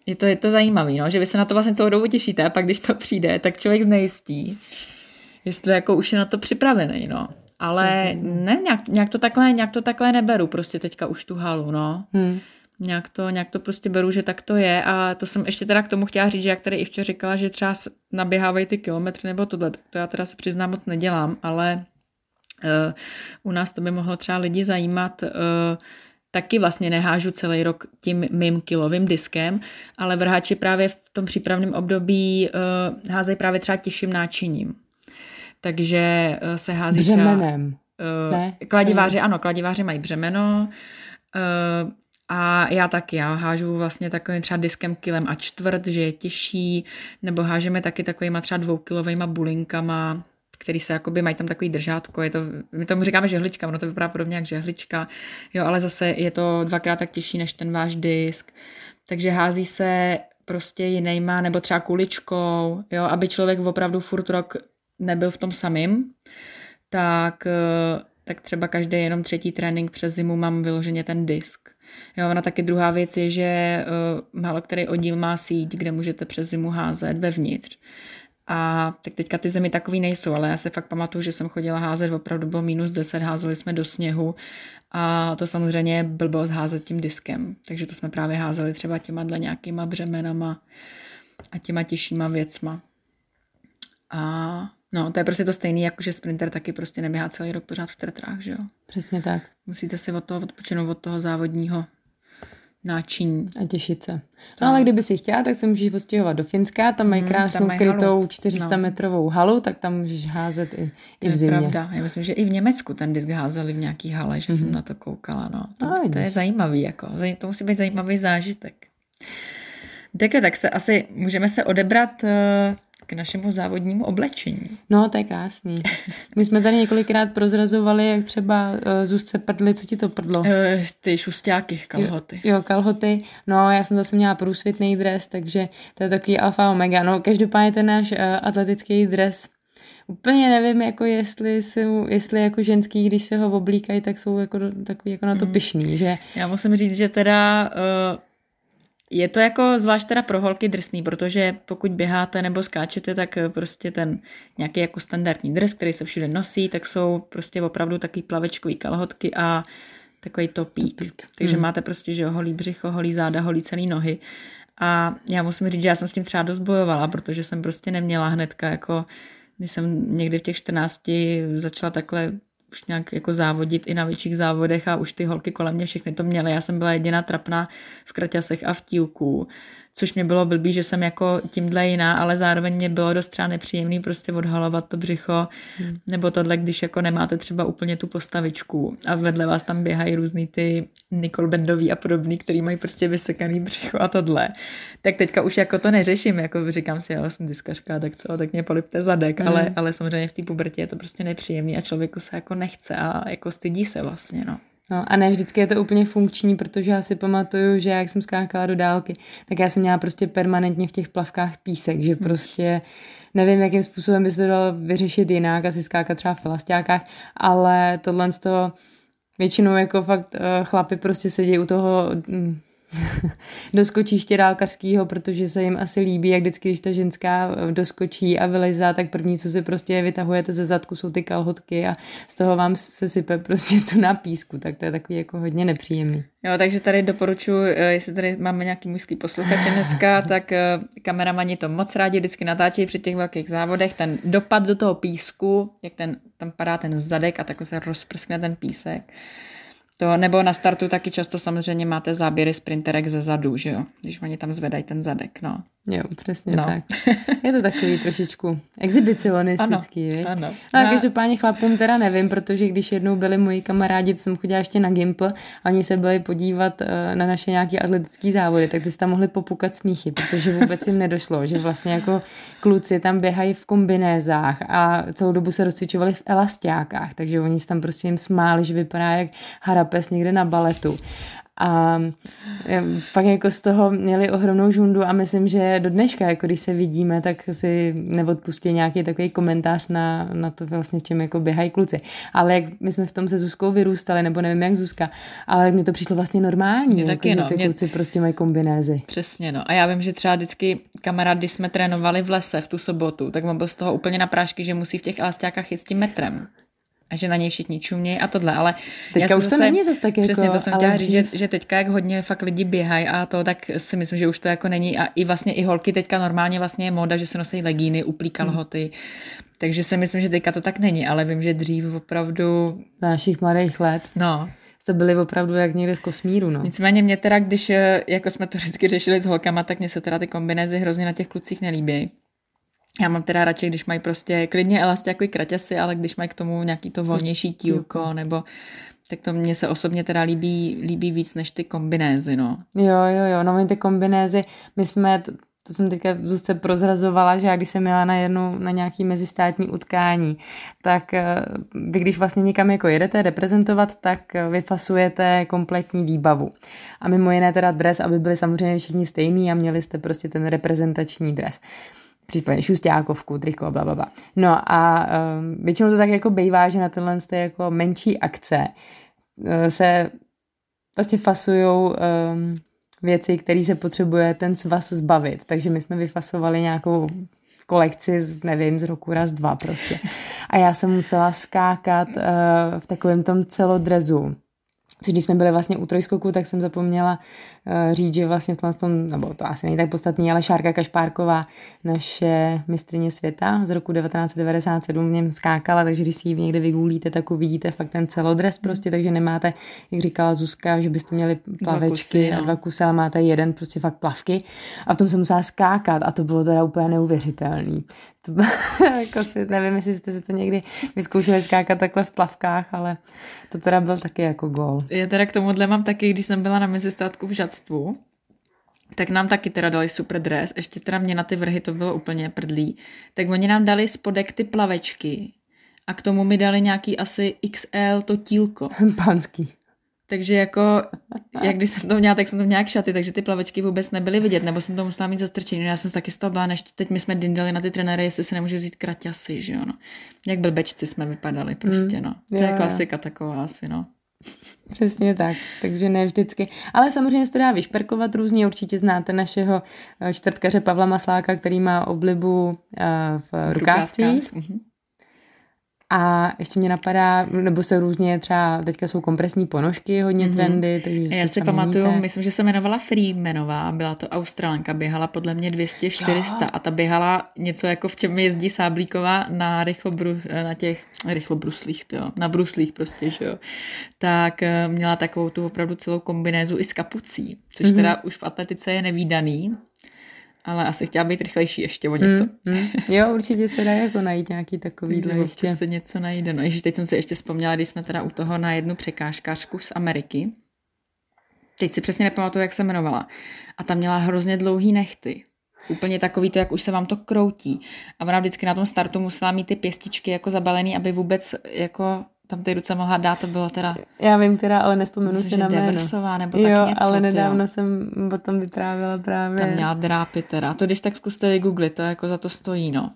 je to, je to zajímavé, no, že vy se na to vlastně celou dobu těšíte a pak když to přijde, tak člověk znejistí, jestli jako už je na to připravený, no. Ale mm. ne, nějak, nějak, to takhle, nějak to takhle neberu prostě teďka už tu halu, no. Mm. Nějak to, nějak to prostě beru, že tak to je a to jsem ještě teda k tomu chtěla říct, že jak tady Ivče říkala, že třeba naběhávají ty kilometry nebo tohle, tak to já teda se přiznám moc nedělám, ale uh, u nás to by mohlo třeba lidi zajímat, uh, taky vlastně nehážu celý rok tím mým kilovým diskem, ale vrhači právě v tom přípravném období uh, házejí právě třeba těžším náčiním. Takže uh, se hází Břemenem. Třeba, uh, ne? Kladiváři, ano, kladiváři mají břemeno, uh, a já taky, já hážu vlastně takovým třeba diskem kilem a čtvrt, že je těžší, nebo hážeme taky takovýma třeba dvoukilovými bulinkama, který se jakoby mají tam takový držátko, je to, my tomu říkáme žehlička, ono to vypadá podobně jak žehlička, jo, ale zase je to dvakrát tak těžší než ten váš disk, takže hází se prostě jinýma, nebo třeba kuličkou, jo, aby člověk opravdu furt rok nebyl v tom samým, tak, eh, tak třeba každý jenom třetí trénink přes zimu mám vyloženě ten disk. Jo, ona taky druhá věc je, že uh, málo který oddíl má síť, kde můžete přes zimu házet vevnitř. A tak teďka ty zemi takový nejsou, ale já se fakt pamatuju, že jsem chodila házet, opravdu bylo minus 10, házeli jsme do sněhu a to samozřejmě blbost házet tím diskem. Takže to jsme právě házeli třeba těma dle nějakýma břemenama a těma těžšíma věcma. A no, to je prostě to stejný, jako že sprinter taky prostě neběhá celý rok pořád v tretrách, že jo? Přesně tak. Musíte si od toho odpočinout od toho závodního náčiní. A těšit se. No ale kdyby si chtěla, tak se můžeš postěhovat do Finska, tam mají krásnou hmm, tam mají krytou 400 no. metrovou halu, tak tam můžeš házet i, i v zimě. To je pravda. Já myslím, že i v Německu ten disk házeli v nějaký hale, že mm-hmm. jsem mhm. na to koukala. No. To, no, to je zajímavý, jako. to musí být zajímavý zážitek. Tak, tak se asi můžeme se odebrat uh, k našemu závodnímu oblečení. No, to je krásný. My jsme tady několikrát prozrazovali, jak třeba uh, Zuzce prdly, co ti to prdlo? Uh, ty šustáky, kalhoty. Jo, jo, kalhoty. No, já jsem zase měla průsvitný dres, takže to je takový alfa omega. No, každopádně ten náš uh, atletický dres Úplně nevím, jako jestli, jsou, jestli jako ženský, když se ho oblíkají, tak jsou jako takový jako na to mm. pišný, že? Já musím říct, že teda uh, je to jako zvlášť teda pro holky drsný, protože pokud běháte nebo skáčete, tak prostě ten nějaký jako standardní dres, který se všude nosí, tak jsou prostě opravdu takový plavečkový kalhotky a takový topík. topík. Takže hmm. máte prostě, že holí břicho, holí záda, holí celý nohy. A já musím říct, že já jsem s tím třeba dost bojovala, protože jsem prostě neměla hnedka jako, když jsem někdy v těch 14 začala takhle už nějak jako závodit i na větších závodech a už ty holky kolem mě všechny to měly. Já jsem byla jediná trapná v kraťasech a v tílku což mě bylo blbý, že jsem jako tímhle jiná, ale zároveň mě bylo dost třeba nepříjemný prostě odhalovat to břicho, hmm. nebo tohle, když jako nemáte třeba úplně tu postavičku a vedle vás tam běhají různý ty Nicole Bendový a podobný, který mají prostě vysekaný břicho a tohle. Tak teďka už jako to neřeším, jako říkám si, jo, jsem diskařka, tak co, tak mě polipte zadek, hmm. ale, ale samozřejmě v té pubertě je to prostě nepříjemný a člověku se jako nechce a jako stydí se vlastně, no. No a ne vždycky je to úplně funkční, protože já si pamatuju, že jak jsem skákala do dálky, tak já jsem měla prostě permanentně v těch plavkách písek, že prostě nevím, jakým způsobem by se to dalo vyřešit jinak, asi skákat třeba v elastákách, ale tohle z toho většinou jako fakt uh, chlapi prostě sedí u toho do skočiště dálkařského, protože se jim asi líbí, jak vždycky, když ta ženská eh, doskočí a vylezá, tak první, co si prostě vytahujete ze zadku, jsou ty kalhotky a z toho vám se sype prostě tu na písku, tak to je takový jako hodně nepříjemný. Jo, takže tady doporučuji, eh, jestli tady máme nějaký mužský posluchače dneska, tak eh, kameramani to moc rádi vždycky natáčí při těch velkých závodech, ten dopad do toho písku, jak ten, tam padá ten zadek a takhle se rozprskne ten písek to, nebo na startu taky často samozřejmě máte záběry sprinterek ze zadu, že jo, když oni tam zvedají ten zadek, no. Jo, přesně no. tak. Je to takový trošičku exhibicionistický, ano, ano. Ale no. každopádně chlapům teda nevím, protože když jednou byli moji kamarádi, to jsem chodila ještě na Gimpl, a oni se byli podívat eh, na naše nějaké atletické závody, tak ty se tam mohli popukat smíchy, protože vůbec jim nedošlo, že vlastně jako kluci tam běhají v kombinézách a celou dobu se rozcvičovali v elastiákách, takže oni se tam prostě jim smáli, že vypadá jak harapes někde na baletu. A pak jako z toho měli ohromnou žundu a myslím, že do dneška, jako když se vidíme, tak si neodpustí nějaký takový komentář na, na to vlastně, v čem jako běhají kluci. Ale jak my jsme v tom se Zuzkou vyrůstali, nebo nevím jak Zuzka, ale jak mi to přišlo vlastně normální, mě jako, taky, no, že ty mě... kluci prostě mají kombinézy. Přesně, no. A já vím, že třeba vždycky kamarád, když jsme trénovali v lese v tu sobotu, tak on byl z toho úplně na prášky, že musí v těch elastákách jít s tím metrem a že na něj všichni čumějí a tohle, ale teďka už to zase, není zase tak jako, Přesně, to jsem chtěla říct, že, že teďka jak hodně fakt lidi běhají a to, tak si myslím, že už to jako není a i vlastně i holky teďka normálně vlastně je móda, že se nosí legíny, uplí kalhoty, hmm. takže si myslím, že teďka to tak není, ale vím, že dřív opravdu... Na našich mladých let. No, jste byli opravdu jak někde z kosmíru, no. Nicméně mě teda, když jako jsme to vždycky řešili s holkama, tak mě se teda ty kombinézy hrozně na těch klucích nelíbí. Já mám teda radši, když mají prostě klidně elastiakový kraťasy, ale když mají k tomu nějaký to volnější tílko, nebo tak to mně se osobně teda líbí, líbí víc než ty kombinézy, no. Jo, jo, jo, no my ty kombinézy, my jsme, to, to jsem teďka Zuzce prozrazovala, že já když jsem měla na jednu, na nějaký mezistátní utkání, tak eh, vy když vlastně někam jako jedete reprezentovat, tak eh, vyfasujete kompletní výbavu. A mimo jiné teda dres, aby byli samozřejmě všichni stejný a měli jste prostě ten reprezentační dres případně šustákovku, triko, bla, bla, bla. No a um, většinou to tak jako bývá, že na tenhle té jako menší akce uh, se vlastně fasují um, věci, které se potřebuje ten svaz zbavit. Takže my jsme vyfasovali nějakou kolekci, z, nevím, z roku raz, dva prostě. A já jsem musela skákat uh, v takovém tom celodrezu Což když jsme byli vlastně u trojskoku, tak jsem zapomněla uh, říct, že vlastně v tom, nebo to asi není tak podstatný, ale Šárka Kašpárková, naše mistrně světa z roku 1997 v něm skákala, takže když si ji někde vygulíte, tak uvidíte fakt ten celodres prostě, takže nemáte, jak říkala Zuzka, že byste měli plavečky dva kusy, no. a dva kusy, ale máte jeden prostě fakt plavky a v tom se musela skákat a to bylo teda úplně neuvěřitelný. To bylo, jako si, nevím, jestli jste si to někdy vyzkoušeli skákat takhle v plavkách, ale to teda byl taky jako gol. Já teda k tomuhle mám taky, když jsem byla na mezistátku v Žadstvu, tak nám taky teda dali super dres, ještě teda mě na ty vrhy to bylo úplně prdlý, tak oni nám dali spodek ty plavečky a k tomu mi dali nějaký asi XL to tílko. Pánský. Takže jako, jak když jsem to měla, tak jsem to měla šaty, takže ty plavečky vůbec nebyly vidět, nebo jsem to musela mít zastrčený. Já jsem taky z toho byla, než teď my jsme dindali na ty trenéry, jestli se nemůže vzít kraťasy, že jo, no. Jak blbečci jsme vypadali prostě, mm. no. To jo, je klasika jo. taková asi, no. Přesně tak, takže ne vždycky. Ale samozřejmě se dá vyšperkovat různě, určitě znáte našeho eh, čtvrtkaře Pavla Masláka, který má oblibu eh, v rukávcích. Mm-hmm. A ještě mě napadá, nebo se různě třeba, teďka jsou kompresní ponožky, hodně mm-hmm. trendy. Takže Já si pamatuju, měníte. myslím, že se jmenovala Freemanová, byla to Australanka, běhala podle mě 200-400 a ta běhala něco jako v čem jezdí Sáblíková na, rychlobru, na těch rychlobruslích, jo, na bruslích prostě, že jo. Tak eh, měla takovou tu opravdu celou kombinézu i s kapucí, což mm-hmm. teda už v atletice je nevýdaný, ale asi chtěla být rychlejší ještě o něco. Mm, mm. Jo, určitě se dá jako najít nějaký takovýhle ještě. se něco najde. No, ježiš, teď jsem si ještě vzpomněla, když jsme teda u toho na jednu překážkářku z Ameriky. Teď si přesně nepamatuju, jak se jmenovala. A tam měla hrozně dlouhý nechty. Úplně takový to, jak už se vám to kroutí. A ona vždycky na tom startu musela mít ty pěstičky jako zabalený, aby vůbec jako tam ty ruce mohla dát, to bylo teda... Já vím teda, ale nespomenu si na jméno. nebo tak jo, něco, ale nedávno tyjo. jsem o tom vyprávěla právě. Tam měla drápy teda. To když tak zkuste vygooglit, to jako za to stojí, no.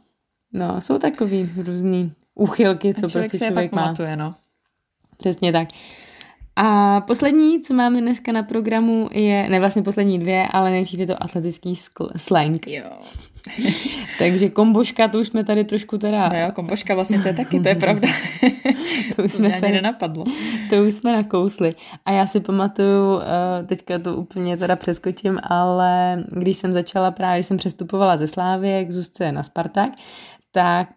No, jsou takový různý úchylky, co člověk prostě člověk má. Pamatuje, no. Přesně tak. A poslední, co máme dneska na programu, je, ne vlastně poslední dvě, ale nejdřív je to atletický skl- slang. Jo. Takže komboška, to už jsme tady trošku teda... No jo, komboška vlastně to je taky, to je pravda. to už jsme to tady nenapadlo. To už jsme nakousli. A já si pamatuju, eh, teďka to úplně teda přeskočím, ale když jsem začala právě, když jsem přestupovala ze Slávy k Zuzce na Spartak, tak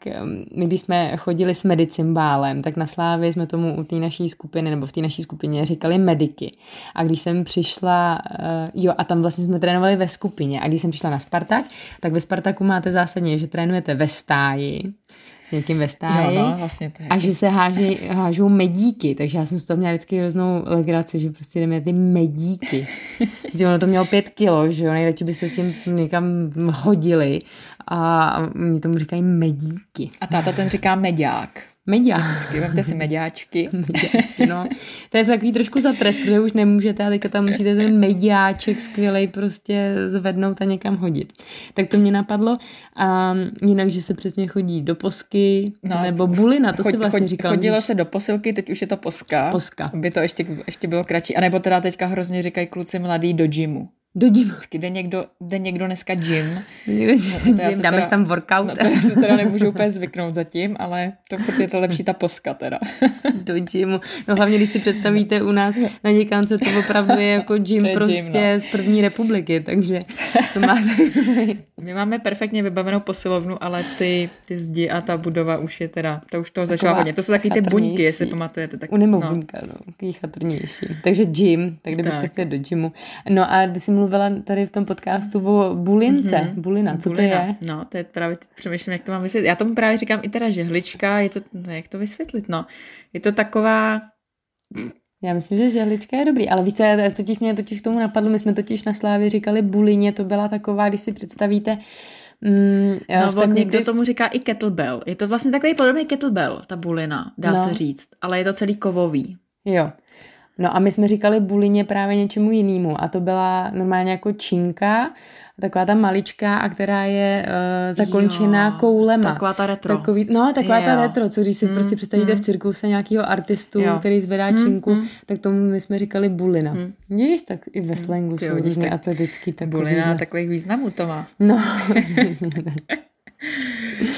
my když jsme chodili s medicimbálem, tak na Slávě jsme tomu u té naší skupiny, nebo v té naší skupině říkali mediky. A když jsem přišla, uh, jo, a tam vlastně jsme trénovali ve skupině. A když jsem přišla na Spartak, tak ve Spartaku máte zásadně, že trénujete ve stáji, s někým ve stáji no, no, vlastně to a že se háží, hážou medíky, takže já jsem z toho měla vždycky hroznou legraci, že prostě jdeme ty medíky. že ono to mělo pět kilo, že jo, nejradši byste s tím někam hodili a mě tomu říkají medíky. A táta ten říká mediák. Mediáčky. Vemte si mediáčky. mediáčky no. To je takový trošku za trest, protože už nemůžete a teďka tam musíte ten mediáček skvělej prostě zvednout a někam hodit. Tak to mě napadlo. A jinak, že se přesně chodí do posky no, nebo bulina, to chod, si vlastně říkal. Chodilo můžeš... se do posilky, teď už je to poska. Poska. By to ještě, ještě bylo kratší. A nebo teda teďka hrozně říkají kluci mladý do gymu do gymu. Vždycky jde někdo, jde někdo dneska gym. No, gym, dáme si tam workout. No, to já se teda nemůžu úplně zvyknout zatím, ale to je to lepší ta poska teda. do gymu. No hlavně, když si představíte u nás na děkance, to opravdu je jako gym je prostě gym, no. z první republiky, takže to máte. My máme perfektně vybavenou posilovnu, ale ty, ty zdi a ta budova už je teda, to už toho začala hodně. To jsou taky ty buňky, jestli pamatujete. Tak, U no. buňka, no, chatrnější. Takže gym, tak kdybyste tak. chtěli do gymu. No a když si mluvila tady v tom podcastu o bulince. Mm-hmm. Bulina, co Bulina. to je? No, to je právě, přemýšlím, jak to mám vysvětlit. Já tomu právě říkám i teda žehlička, je to, no, jak to vysvětlit, no. Je to taková... Já myslím, že žehlička je dobrý, ale víš co, já totiž mě totiž k tomu napadlo, my jsme totiž na Slávě říkali bulině, to byla taková, když si představíte, Mm, no, on někdo ty... tomu říká i kettlebell. Je to vlastně takový podobný kettlebell, ta bulina, dá no. se říct. Ale je to celý kovový. Jo. No a my jsme říkali bulině právě něčemu jinému a to byla normálně jako činka, taková ta maličká a která je uh, zakončená jo, koulema. Taková ta retro. Takový, no, taková jo. ta retro, co když si mm, prostě představíte mm. v cirkuse nějakého artistu, jo. který zvedá mm, činku, mm. tak tomu my jsme říkali bulina. Mm. Víš, tak i ve slangu mm. jsou různě atletický takový. Bulina takových významů to má. No.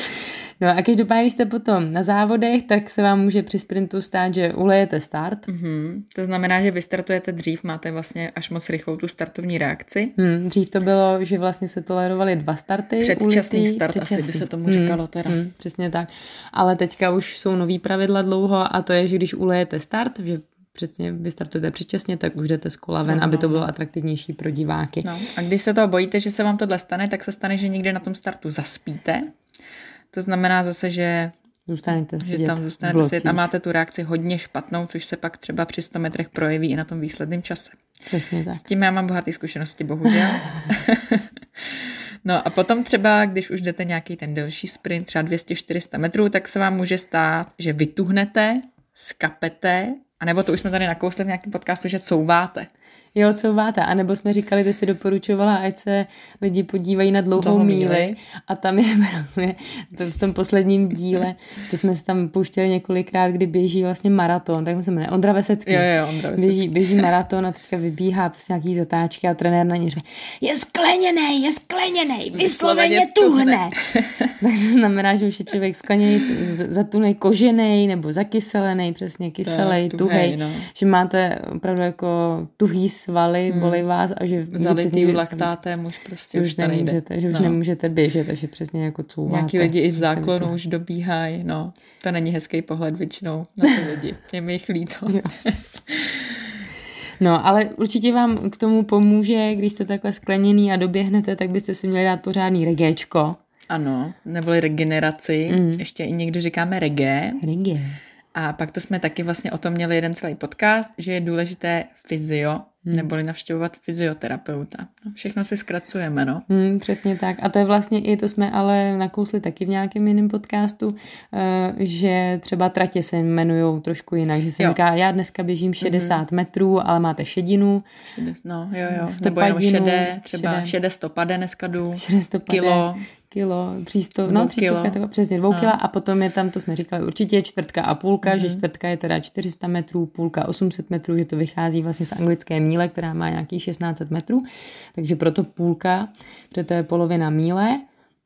No a každopádně, když jste potom na závodech, tak se vám může při sprintu stát, že ulejete start. Mm-hmm. To znamená, že vystartujete dřív, máte vlastně až moc rychlou tu startovní reakci. Hmm, dřív to bylo, že vlastně se tolerovaly dva starty. Předčasný ulitý, start předčasný. asi by se tomu říkalo teda. Hmm, přesně tak. Ale teďka už jsou nový pravidla dlouho a to je, že když ulejete start, že přesně vystartujete předčasně, tak už jdete z kola ven, no, aby to bylo atraktivnější pro diváky. No. A když se toho bojíte, že se vám tohle stane, tak se stane, že někde na tom startu zaspíte to znamená zase, že Zůstanete že tam zůstanete sedět a máte tu reakci hodně špatnou, což se pak třeba při 100 metrech projeví i na tom výsledném čase. Přesně tak. S tím já mám bohaté zkušenosti, bohužel. no a potom třeba, když už jdete nějaký ten delší sprint, třeba 200-400 metrů, tak se vám může stát, že vytuhnete, skapete, anebo to už jsme tady nakousli v nějakém podcastu, že couváte. Jo, couváte. A nebo jsme říkali, ty si doporučovala, ať se lidi podívají na dlouhou Dlouho míli. míli. A tam je právě to v tom posledním díle, to jsme se tam pouštěli několikrát, kdy běží vlastně maraton, tak se jmenuje Ondra Vesecký. Jo, jo, Ondra Vesecký. Běží, běží maraton a teďka vybíhá prostě nějaký zatáčky a trenér na ně říká, je skleněný, je skleněný, vysloveně tuhne. tak to znamená, že už je člověk skleněný, zatunej kožený nebo zakyselený, přesně kyselý, tuhej, no. že máte opravdu jako tuhý svaly, hmm. bolí vás a že zalitý laktátem už prostě už, už nemůžete, že už no. nemůžete běžet, takže přesně jako couváte. Nějaký lidi i v záklonu už dobíhají, no. To není hezký pohled většinou na ty lidi. Je mi jich líto. No, ale určitě vám k tomu pomůže, když jste takhle skleněný a doběhnete, tak byste si měli dát pořádný regéčko. Ano, neboli regeneraci. Mm. Ještě i někdy říkáme regé. Regé. A pak to jsme taky vlastně o tom měli jeden celý podcast, že je důležité fyzio. Neboli navštěvovat fyzioterapeuta. No, všechno si zkracujeme, no. Hmm, přesně tak. A to je vlastně i, to jsme ale nakousli taky v nějakém jiném podcastu, uh, že třeba tratě se jmenují trošku jinak, že se jo. říká, já dneska běžím 60 mm-hmm. metrů, ale máte šedinu. Šede, no, jo, jo. Nebo jenom šedé, třeba šedé, šedé stopade dneska jdu, šedé stopade, kilo kilo, třísto, no třístovka, kilo. přesně dvou no. kila a potom je tam, to jsme říkali, určitě čtvrtka a půlka, mm-hmm. že mhm. čtvrtka je teda 400 metrů, půlka 800 metrů, že to vychází vlastně z anglické míle, která má nějakých 1600 metrů, takže proto půlka, protože to je polovina míle.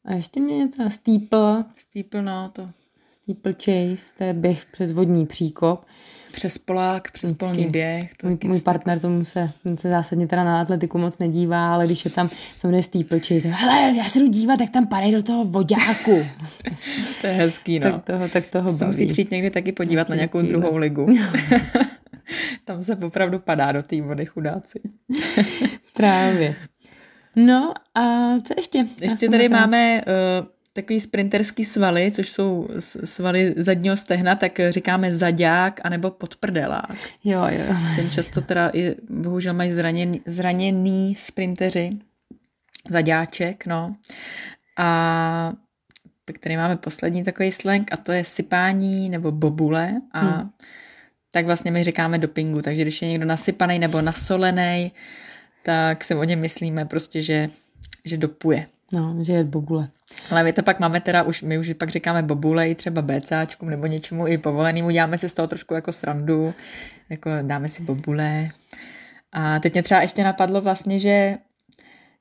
A ještě mě něco, steeple. Steeple, no to steeplechase, to je běh přes vodní příkop. Přes polák, přes Vždycky. polní běh. To můj, můj partner tomu se, se zásadně teda na atletiku moc nedívá, ale když je tam samozřejmě steeplechase, hele, já se jdu dívat, tak tam padej do toho vodáku. to je hezký, no. Tak toho, tak toho baví. musí přijít někdy taky podívat na nějakou druhou ligu. tam se opravdu padá do té vody chudáci. Právě. No a co ještě? Ještě tady máme uh, takový sprinterský svaly, což jsou svaly zadního stehna, tak říkáme zadák anebo podprdelák. Jo, jo. Ten často teda i, bohužel mají zraněný, zraněný sprinteři. Zadáček, no. A tak tady máme poslední takový slang a to je sypání nebo bobule a hmm. tak vlastně my říkáme dopingu, takže když je někdo nasypaný nebo nasolený, tak si o něm myslíme prostě, že, že dopuje. No, že je bobule. Ale my to pak máme teda už, my už pak říkáme bobule i třeba BCáčkům nebo něčemu i povolenýmu, děláme si z toho trošku jako srandu, jako dáme si bobule. A teď mě třeba ještě napadlo vlastně, že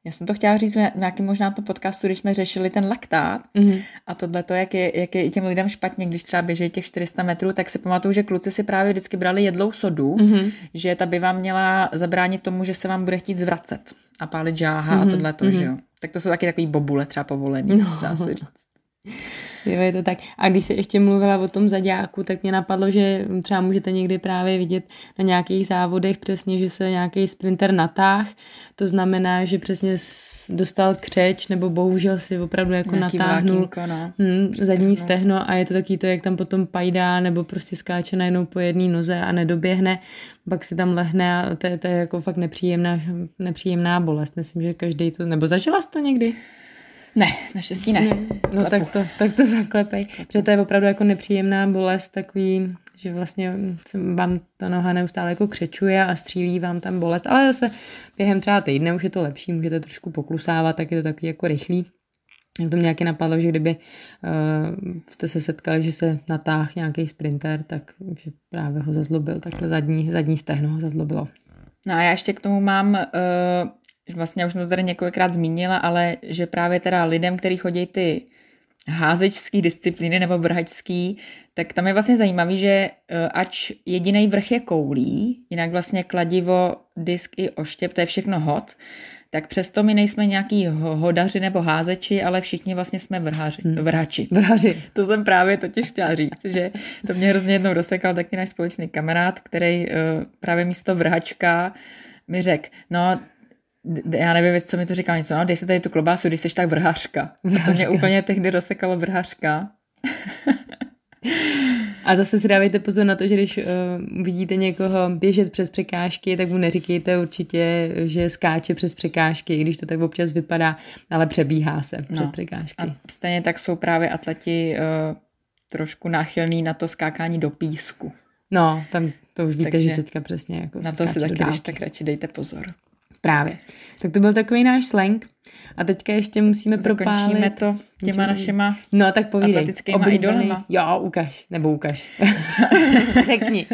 já jsem to chtěla říct v nějakým možná to podcastu, když jsme řešili ten laktát mm-hmm. a tohle to, jak je, jak je i těm lidem špatně, když třeba běží těch 400 metrů, tak si pamatuju, že kluci si právě vždycky brali jedlou sodu, mm-hmm. že ta by vám měla zabránit tomu, že se vám bude chtít zvracet a pálit žáha mm-hmm. a tohle to, mm-hmm. že jo. Tak to jsou taky takový bobule třeba povolený, no. dá se říct. Jo, je to tak. A když se ještě mluvila o tom zaďáku, tak mě napadlo, že třeba můžete někdy právě vidět na nějakých závodech přesně, že se nějaký sprinter natáh. To znamená, že přesně dostal křeč, nebo bohužel si opravdu jako Nějaký natáhnul vlákínko, no. hm, zadní stehno a je to taky to, jak tam potom pajdá, nebo prostě skáče najednou po jedné noze a nedoběhne, pak si tam lehne a to je, to je jako fakt nepříjemná, nepříjemná bolest. Myslím, že každý to, nebo zažila jsi to někdy? Ne, naštěstí ne. No tak to, tak to zaklepej, protože to je opravdu jako nepříjemná bolest, takový, že vlastně vám ta noha neustále jako křečuje a střílí vám tam bolest, ale zase během třeba týdne už je to lepší, můžete trošku poklusávat, tak je to takový jako rychlý. To mě nějaký napadlo, že kdyby uh, jste se setkali, že se natáh nějaký sprinter, tak že právě ho zazlobil, takhle zadní, zadní stehno ho zazlobilo. No a já ještě k tomu mám uh, vlastně už jsem to tady několikrát zmínila, ale že právě teda lidem, kteří chodí ty házečský disciplíny nebo vrhačský, tak tam je vlastně zajímavý, že e, ač jediný vrch je koulí, jinak vlastně kladivo, disk i oštěp, to je všechno hod, tak přesto my nejsme nějaký hodaři nebo házeči, ale všichni vlastně jsme vrhaři, hmm. vrhači. Vrhaři. To jsem právě totiž chtěla říct, že to mě hrozně jednou dosekal taky náš společný kamarád, který uh, právě místo vrhačka mi řekl, no já nevím, co mi to říkal něco, no dej se tady tu klobásu, když jsi tak vrhařka. vrhařka. To mě úplně tehdy rozsekalo vrhařka. A zase si dávejte pozor na to, že když uh, vidíte někoho běžet přes překážky, tak mu neříkejte určitě, že skáče přes překážky, i když to tak občas vypadá, ale přebíhá se přes no. překážky. A stejně tak jsou právě atleti uh, trošku náchylní na to skákání do písku. No, tam to už víte, Takže že teďka přesně jako Na to si taky, když tak radši dejte pozor. Právě. Tak to byl takový náš slang. A teďka ještě musíme Zakončíme propálit. to těma našima no, tak povídej. atletickýma idolama. Jo, ukaž. Nebo ukaž. Řekni.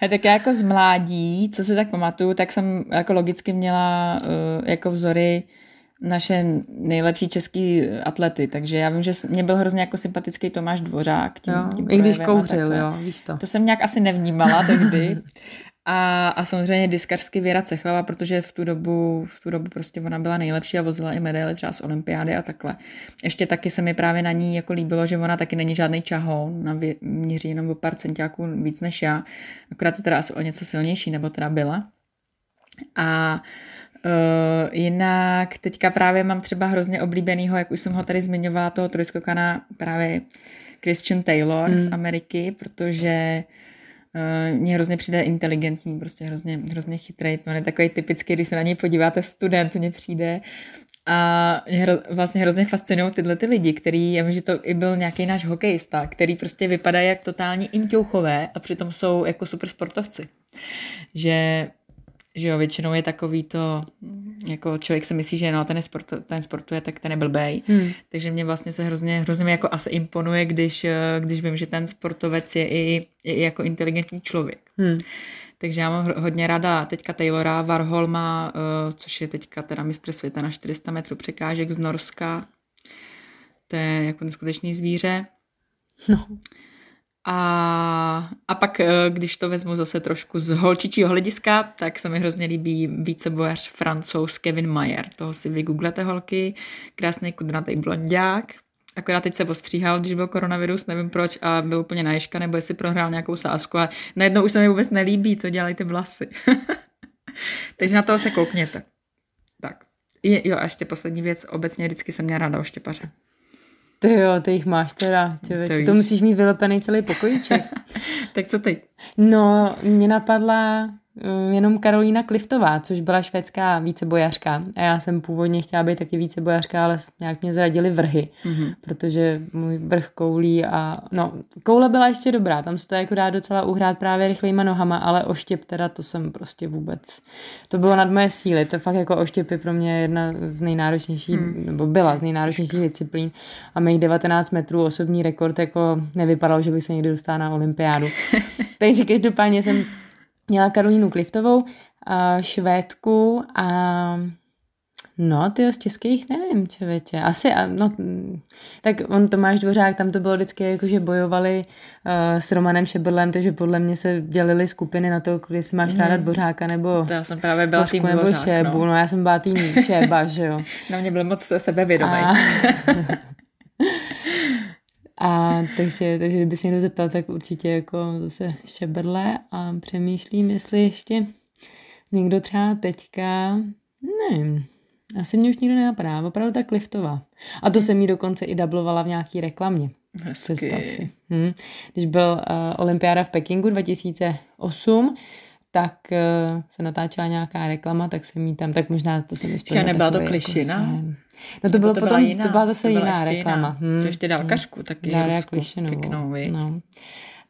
He, tak já jako z mládí, co si tak pamatuju, tak jsem jako logicky měla uh, jako vzory naše nejlepší český atlety, takže já vím, že mě byl hrozně jako sympatický Tomáš Dvořák. Tím, jo, tím I když kouřil, jo, víš to. To jsem nějak asi nevnímala tehdy, A, a samozřejmě diskařsky Věra Cechlava, protože v tu dobu, v tu dobu prostě ona byla nejlepší a vozila i medaily třeba z olympiády a takhle. Ještě taky se mi právě na ní jako líbilo, že ona taky není žádný čahoun, na vě, měří jenom o pár centiáků víc než já, akorát je teda asi o něco silnější, nebo teda byla. A Uh, jinak teďka právě mám třeba hrozně oblíbenýho, jak už jsem ho tady zmiňovala, toho trojskokana právě Christian Taylor mm. z Ameriky, protože Uh, mně hrozně přijde inteligentní, prostě hrozně, hrozně chytrý. To je takový typický, když se na něj podíváte, student mně přijde. A mě hro, vlastně hrozně fascinují tyhle ty lidi, který, já vím, že to i byl nějaký náš hokejista, který prostě vypadá jak totální inťouchové a přitom jsou jako super sportovci. Že že jo, většinou je takový to, jako člověk si myslí, že no, ten, sport, ten sportuje, tak ten je blbej. Hmm. Takže mě vlastně se hrozně, hrozně mě jako asi imponuje, když, když vím, že ten sportovec je i, i jako inteligentní člověk. Hmm. Takže já mám hodně ráda teďka Taylora Varholma, uh, což je teďka teda mistr světa na 400 metrů překážek z Norska. To je jako neskutečný zvíře. No. A, a pak, eh, když to vezmu zase trošku z holčičího hlediska, tak se mi hrozně líbí vícebojař francouz Kevin Mayer. Toho si vygooglete holky, krásný kudratý blondiák. Akorát teď se ostříhal, když byl koronavirus, nevím proč, a byl úplně naješka, nebo jestli prohrál nějakou sázku a najednou už se mi vůbec nelíbí, co dělají ty vlasy. Takže na toho se koukněte. Tak. Jo, a ještě poslední věc. Obecně vždycky jsem měla ráda oštěpaře. Ty jo, ty jich máš teda, člověče. To, to musíš mít vylepený celý pokojíček. tak co ty? No, mě napadla jenom Karolína Kliftová, což byla švédská vícebojařka. A já jsem původně chtěla být taky vícebojařka, ale nějak mě zradili vrhy, mm-hmm. protože můj vrch koulí a no, koule byla ještě dobrá, tam se to jako dá docela uhrát právě rychlejma nohama, ale oštěp teda to jsem prostě vůbec, to bylo nad moje síly, to fakt jako oštěp je pro mě jedna z nejnáročnějších, mm. nebo byla z nejnáročnějších disciplín a mých 19 metrů osobní rekord jako nevypadalo, že bych se někdy dostala na olympiádu. Takže každopádně jsem měla Karolínu Kliftovou, švédku a No, ty z českých nevím, člověče. Asi, no, tak on Tomáš Dvořák, tam to bylo vždycky jako, že bojovali uh, s Romanem Šebrlem, takže podle mě se dělili skupiny na to, když si máš mm. ráda Dvořáka, nebo to já jsem právě byla tým nebo Dvořák, Šebu, no. no. já jsem byla tým Šeba, že jo. Na mě byl moc sebevědomý. A... A takže, takže kdyby se někdo zeptal, tak určitě jako zase šebrle a přemýšlím, jestli ještě někdo třeba teďka, nevím, asi mě už nikdo nenapadá, opravdu tak liftová. A to jsem jí dokonce i dublovala v nějaký reklamě. Hezky. si. Hm. Když byl uh, olympiáda v Pekingu 2008, tak uh, se natáčela nějaká reklama, tak jsem jí tam, tak možná to se mi splnilo. nebyla to jako klišina? Jako No to bylo to potom, jiná, to byla zase to byla jiná reklama. Jiná. Hmm. To ještě dálkařku taky Dária Klišinovou. Pěknou, no.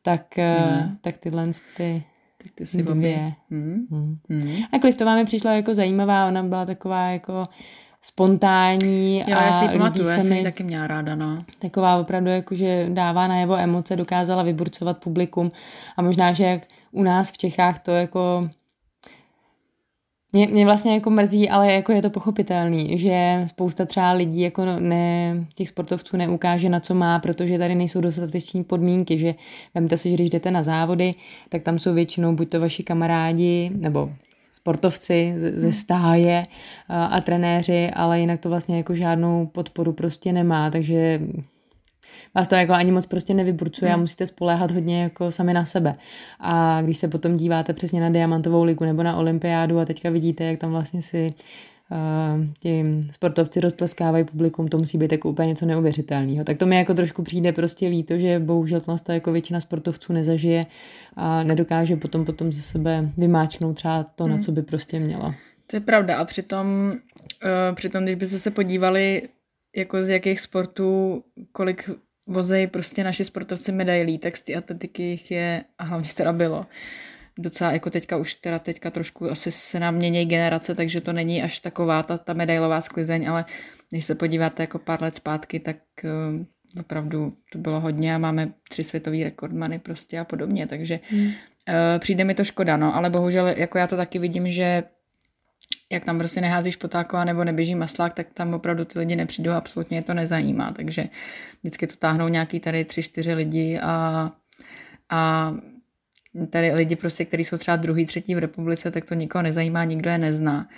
Tak, hmm. tak tyhle ty tak ty si dvě. Hmm. Hmm. Hmm. A Kliftová mi přišla jako zajímavá, ona byla taková jako spontánní jo, a já si pamatuju, já mi taky měla ráda, no. Taková opravdu jako, že dává na jeho emoce, dokázala vyburcovat publikum a možná, že jak u nás v Čechách to jako mě, mě vlastně jako mrzí, ale jako je to pochopitelný, že spousta třeba lidí jako ne, těch sportovců neukáže na co má, protože tady nejsou dostateční podmínky, že vemte si, že když jdete na závody, tak tam jsou většinou buď to vaši kamarádi, nebo sportovci ze stáje a, a trenéři, ale jinak to vlastně jako žádnou podporu prostě nemá, takže vás to jako ani moc prostě nevyburcuje hmm. a musíte spoléhat hodně jako sami na sebe. A když se potom díváte přesně na Diamantovou ligu nebo na Olympiádu a teďka vidíte, jak tam vlastně si uh, ti sportovci roztleskávají publikum, to musí být jako úplně něco neuvěřitelného. Tak to mi jako trošku přijde prostě líto, že bohužel to jako většina sportovců nezažije a nedokáže potom potom ze sebe vymáčknout třeba to, hmm. na co by prostě měla. To je pravda a přitom, uh, přitom když byste se podívali jako z jakých sportů, kolik vozejí prostě naši sportovci medailí, tak z té atletiky jich je, a hlavně teda bylo, docela jako teďka už teda teďka trošku asi se nám mění generace, takže to není až taková ta, ta medailová sklizeň, ale když se podíváte jako pár let zpátky, tak uh, opravdu to bylo hodně a máme tři světový rekordmany prostě a podobně, takže hmm. uh, přijde mi to škoda, no, ale bohužel jako já to taky vidím, že jak tam prostě neházíš potáková nebo neběží maslák, tak tam opravdu ty lidi nepřijdou, absolutně je to nezajímá, takže vždycky to táhnou nějaký tady tři, čtyři lidi a, a tady lidi prostě, kteří jsou třeba druhý, třetí v republice, tak to nikoho nezajímá, nikdo je nezná,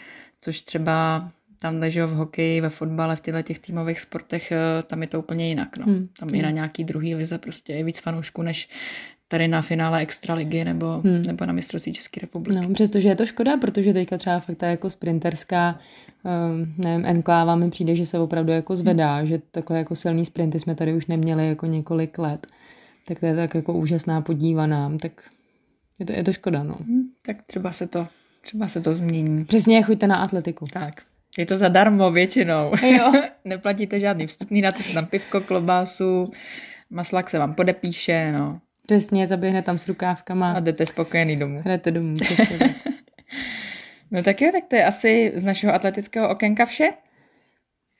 což třeba tam leží v hokeji, ve fotbale, v těchto těch týmových sportech, eh, tam je to úplně jinak. No. Hmm. Tam i na nějaký druhý lize prostě je víc fanoušků, než tady na finále extraligy nebo, hmm. nebo na mistrovství České republiky. No, přestože je to škoda, protože teďka třeba fakt ta jako sprinterská um, nevím, enkláva mi přijde, že se opravdu jako zvedá, hmm. že takhle jako silný sprinty jsme tady už neměli jako několik let. Tak to je tak jako úžasná podívaná, tak je to, je to škoda, no. Hmm, tak třeba se to, třeba se to změní. Přesně, choďte na atletiku. Tak. Je to zadarmo většinou. Jo. Neplatíte žádný vstupný, dáte si tam pivko, klobásu, maslak se vám podepíše, no. Přesně, zaběhne tam s rukávkama. A jdete spokojený domů. Jdete domů, No tak jo, tak to je asi z našeho atletického okénka vše.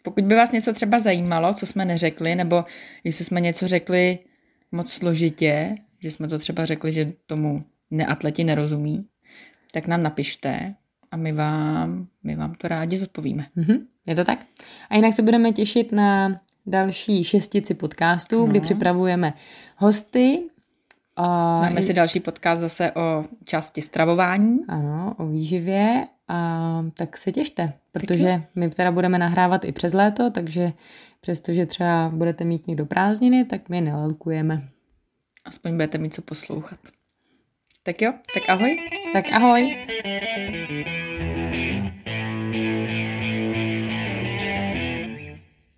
Pokud by vás něco třeba zajímalo, co jsme neřekli, nebo jestli jsme něco řekli moc složitě, že jsme to třeba řekli, že tomu neatleti nerozumí, tak nám napište a my vám, my vám to rádi zodpovíme. Mm-hmm, je to tak? A jinak se budeme těšit na další šestici podcastů, no. kdy připravujeme hosty. A... Máme si další podcast zase o části stravování. Ano, o výživě. A tak se těšte, protože my teda budeme nahrávat i přes léto, takže přestože třeba budete mít někdo prázdniny, tak my nelelkujeme. Aspoň budete mít co poslouchat. Tak jo, tak ahoj. Tak ahoj.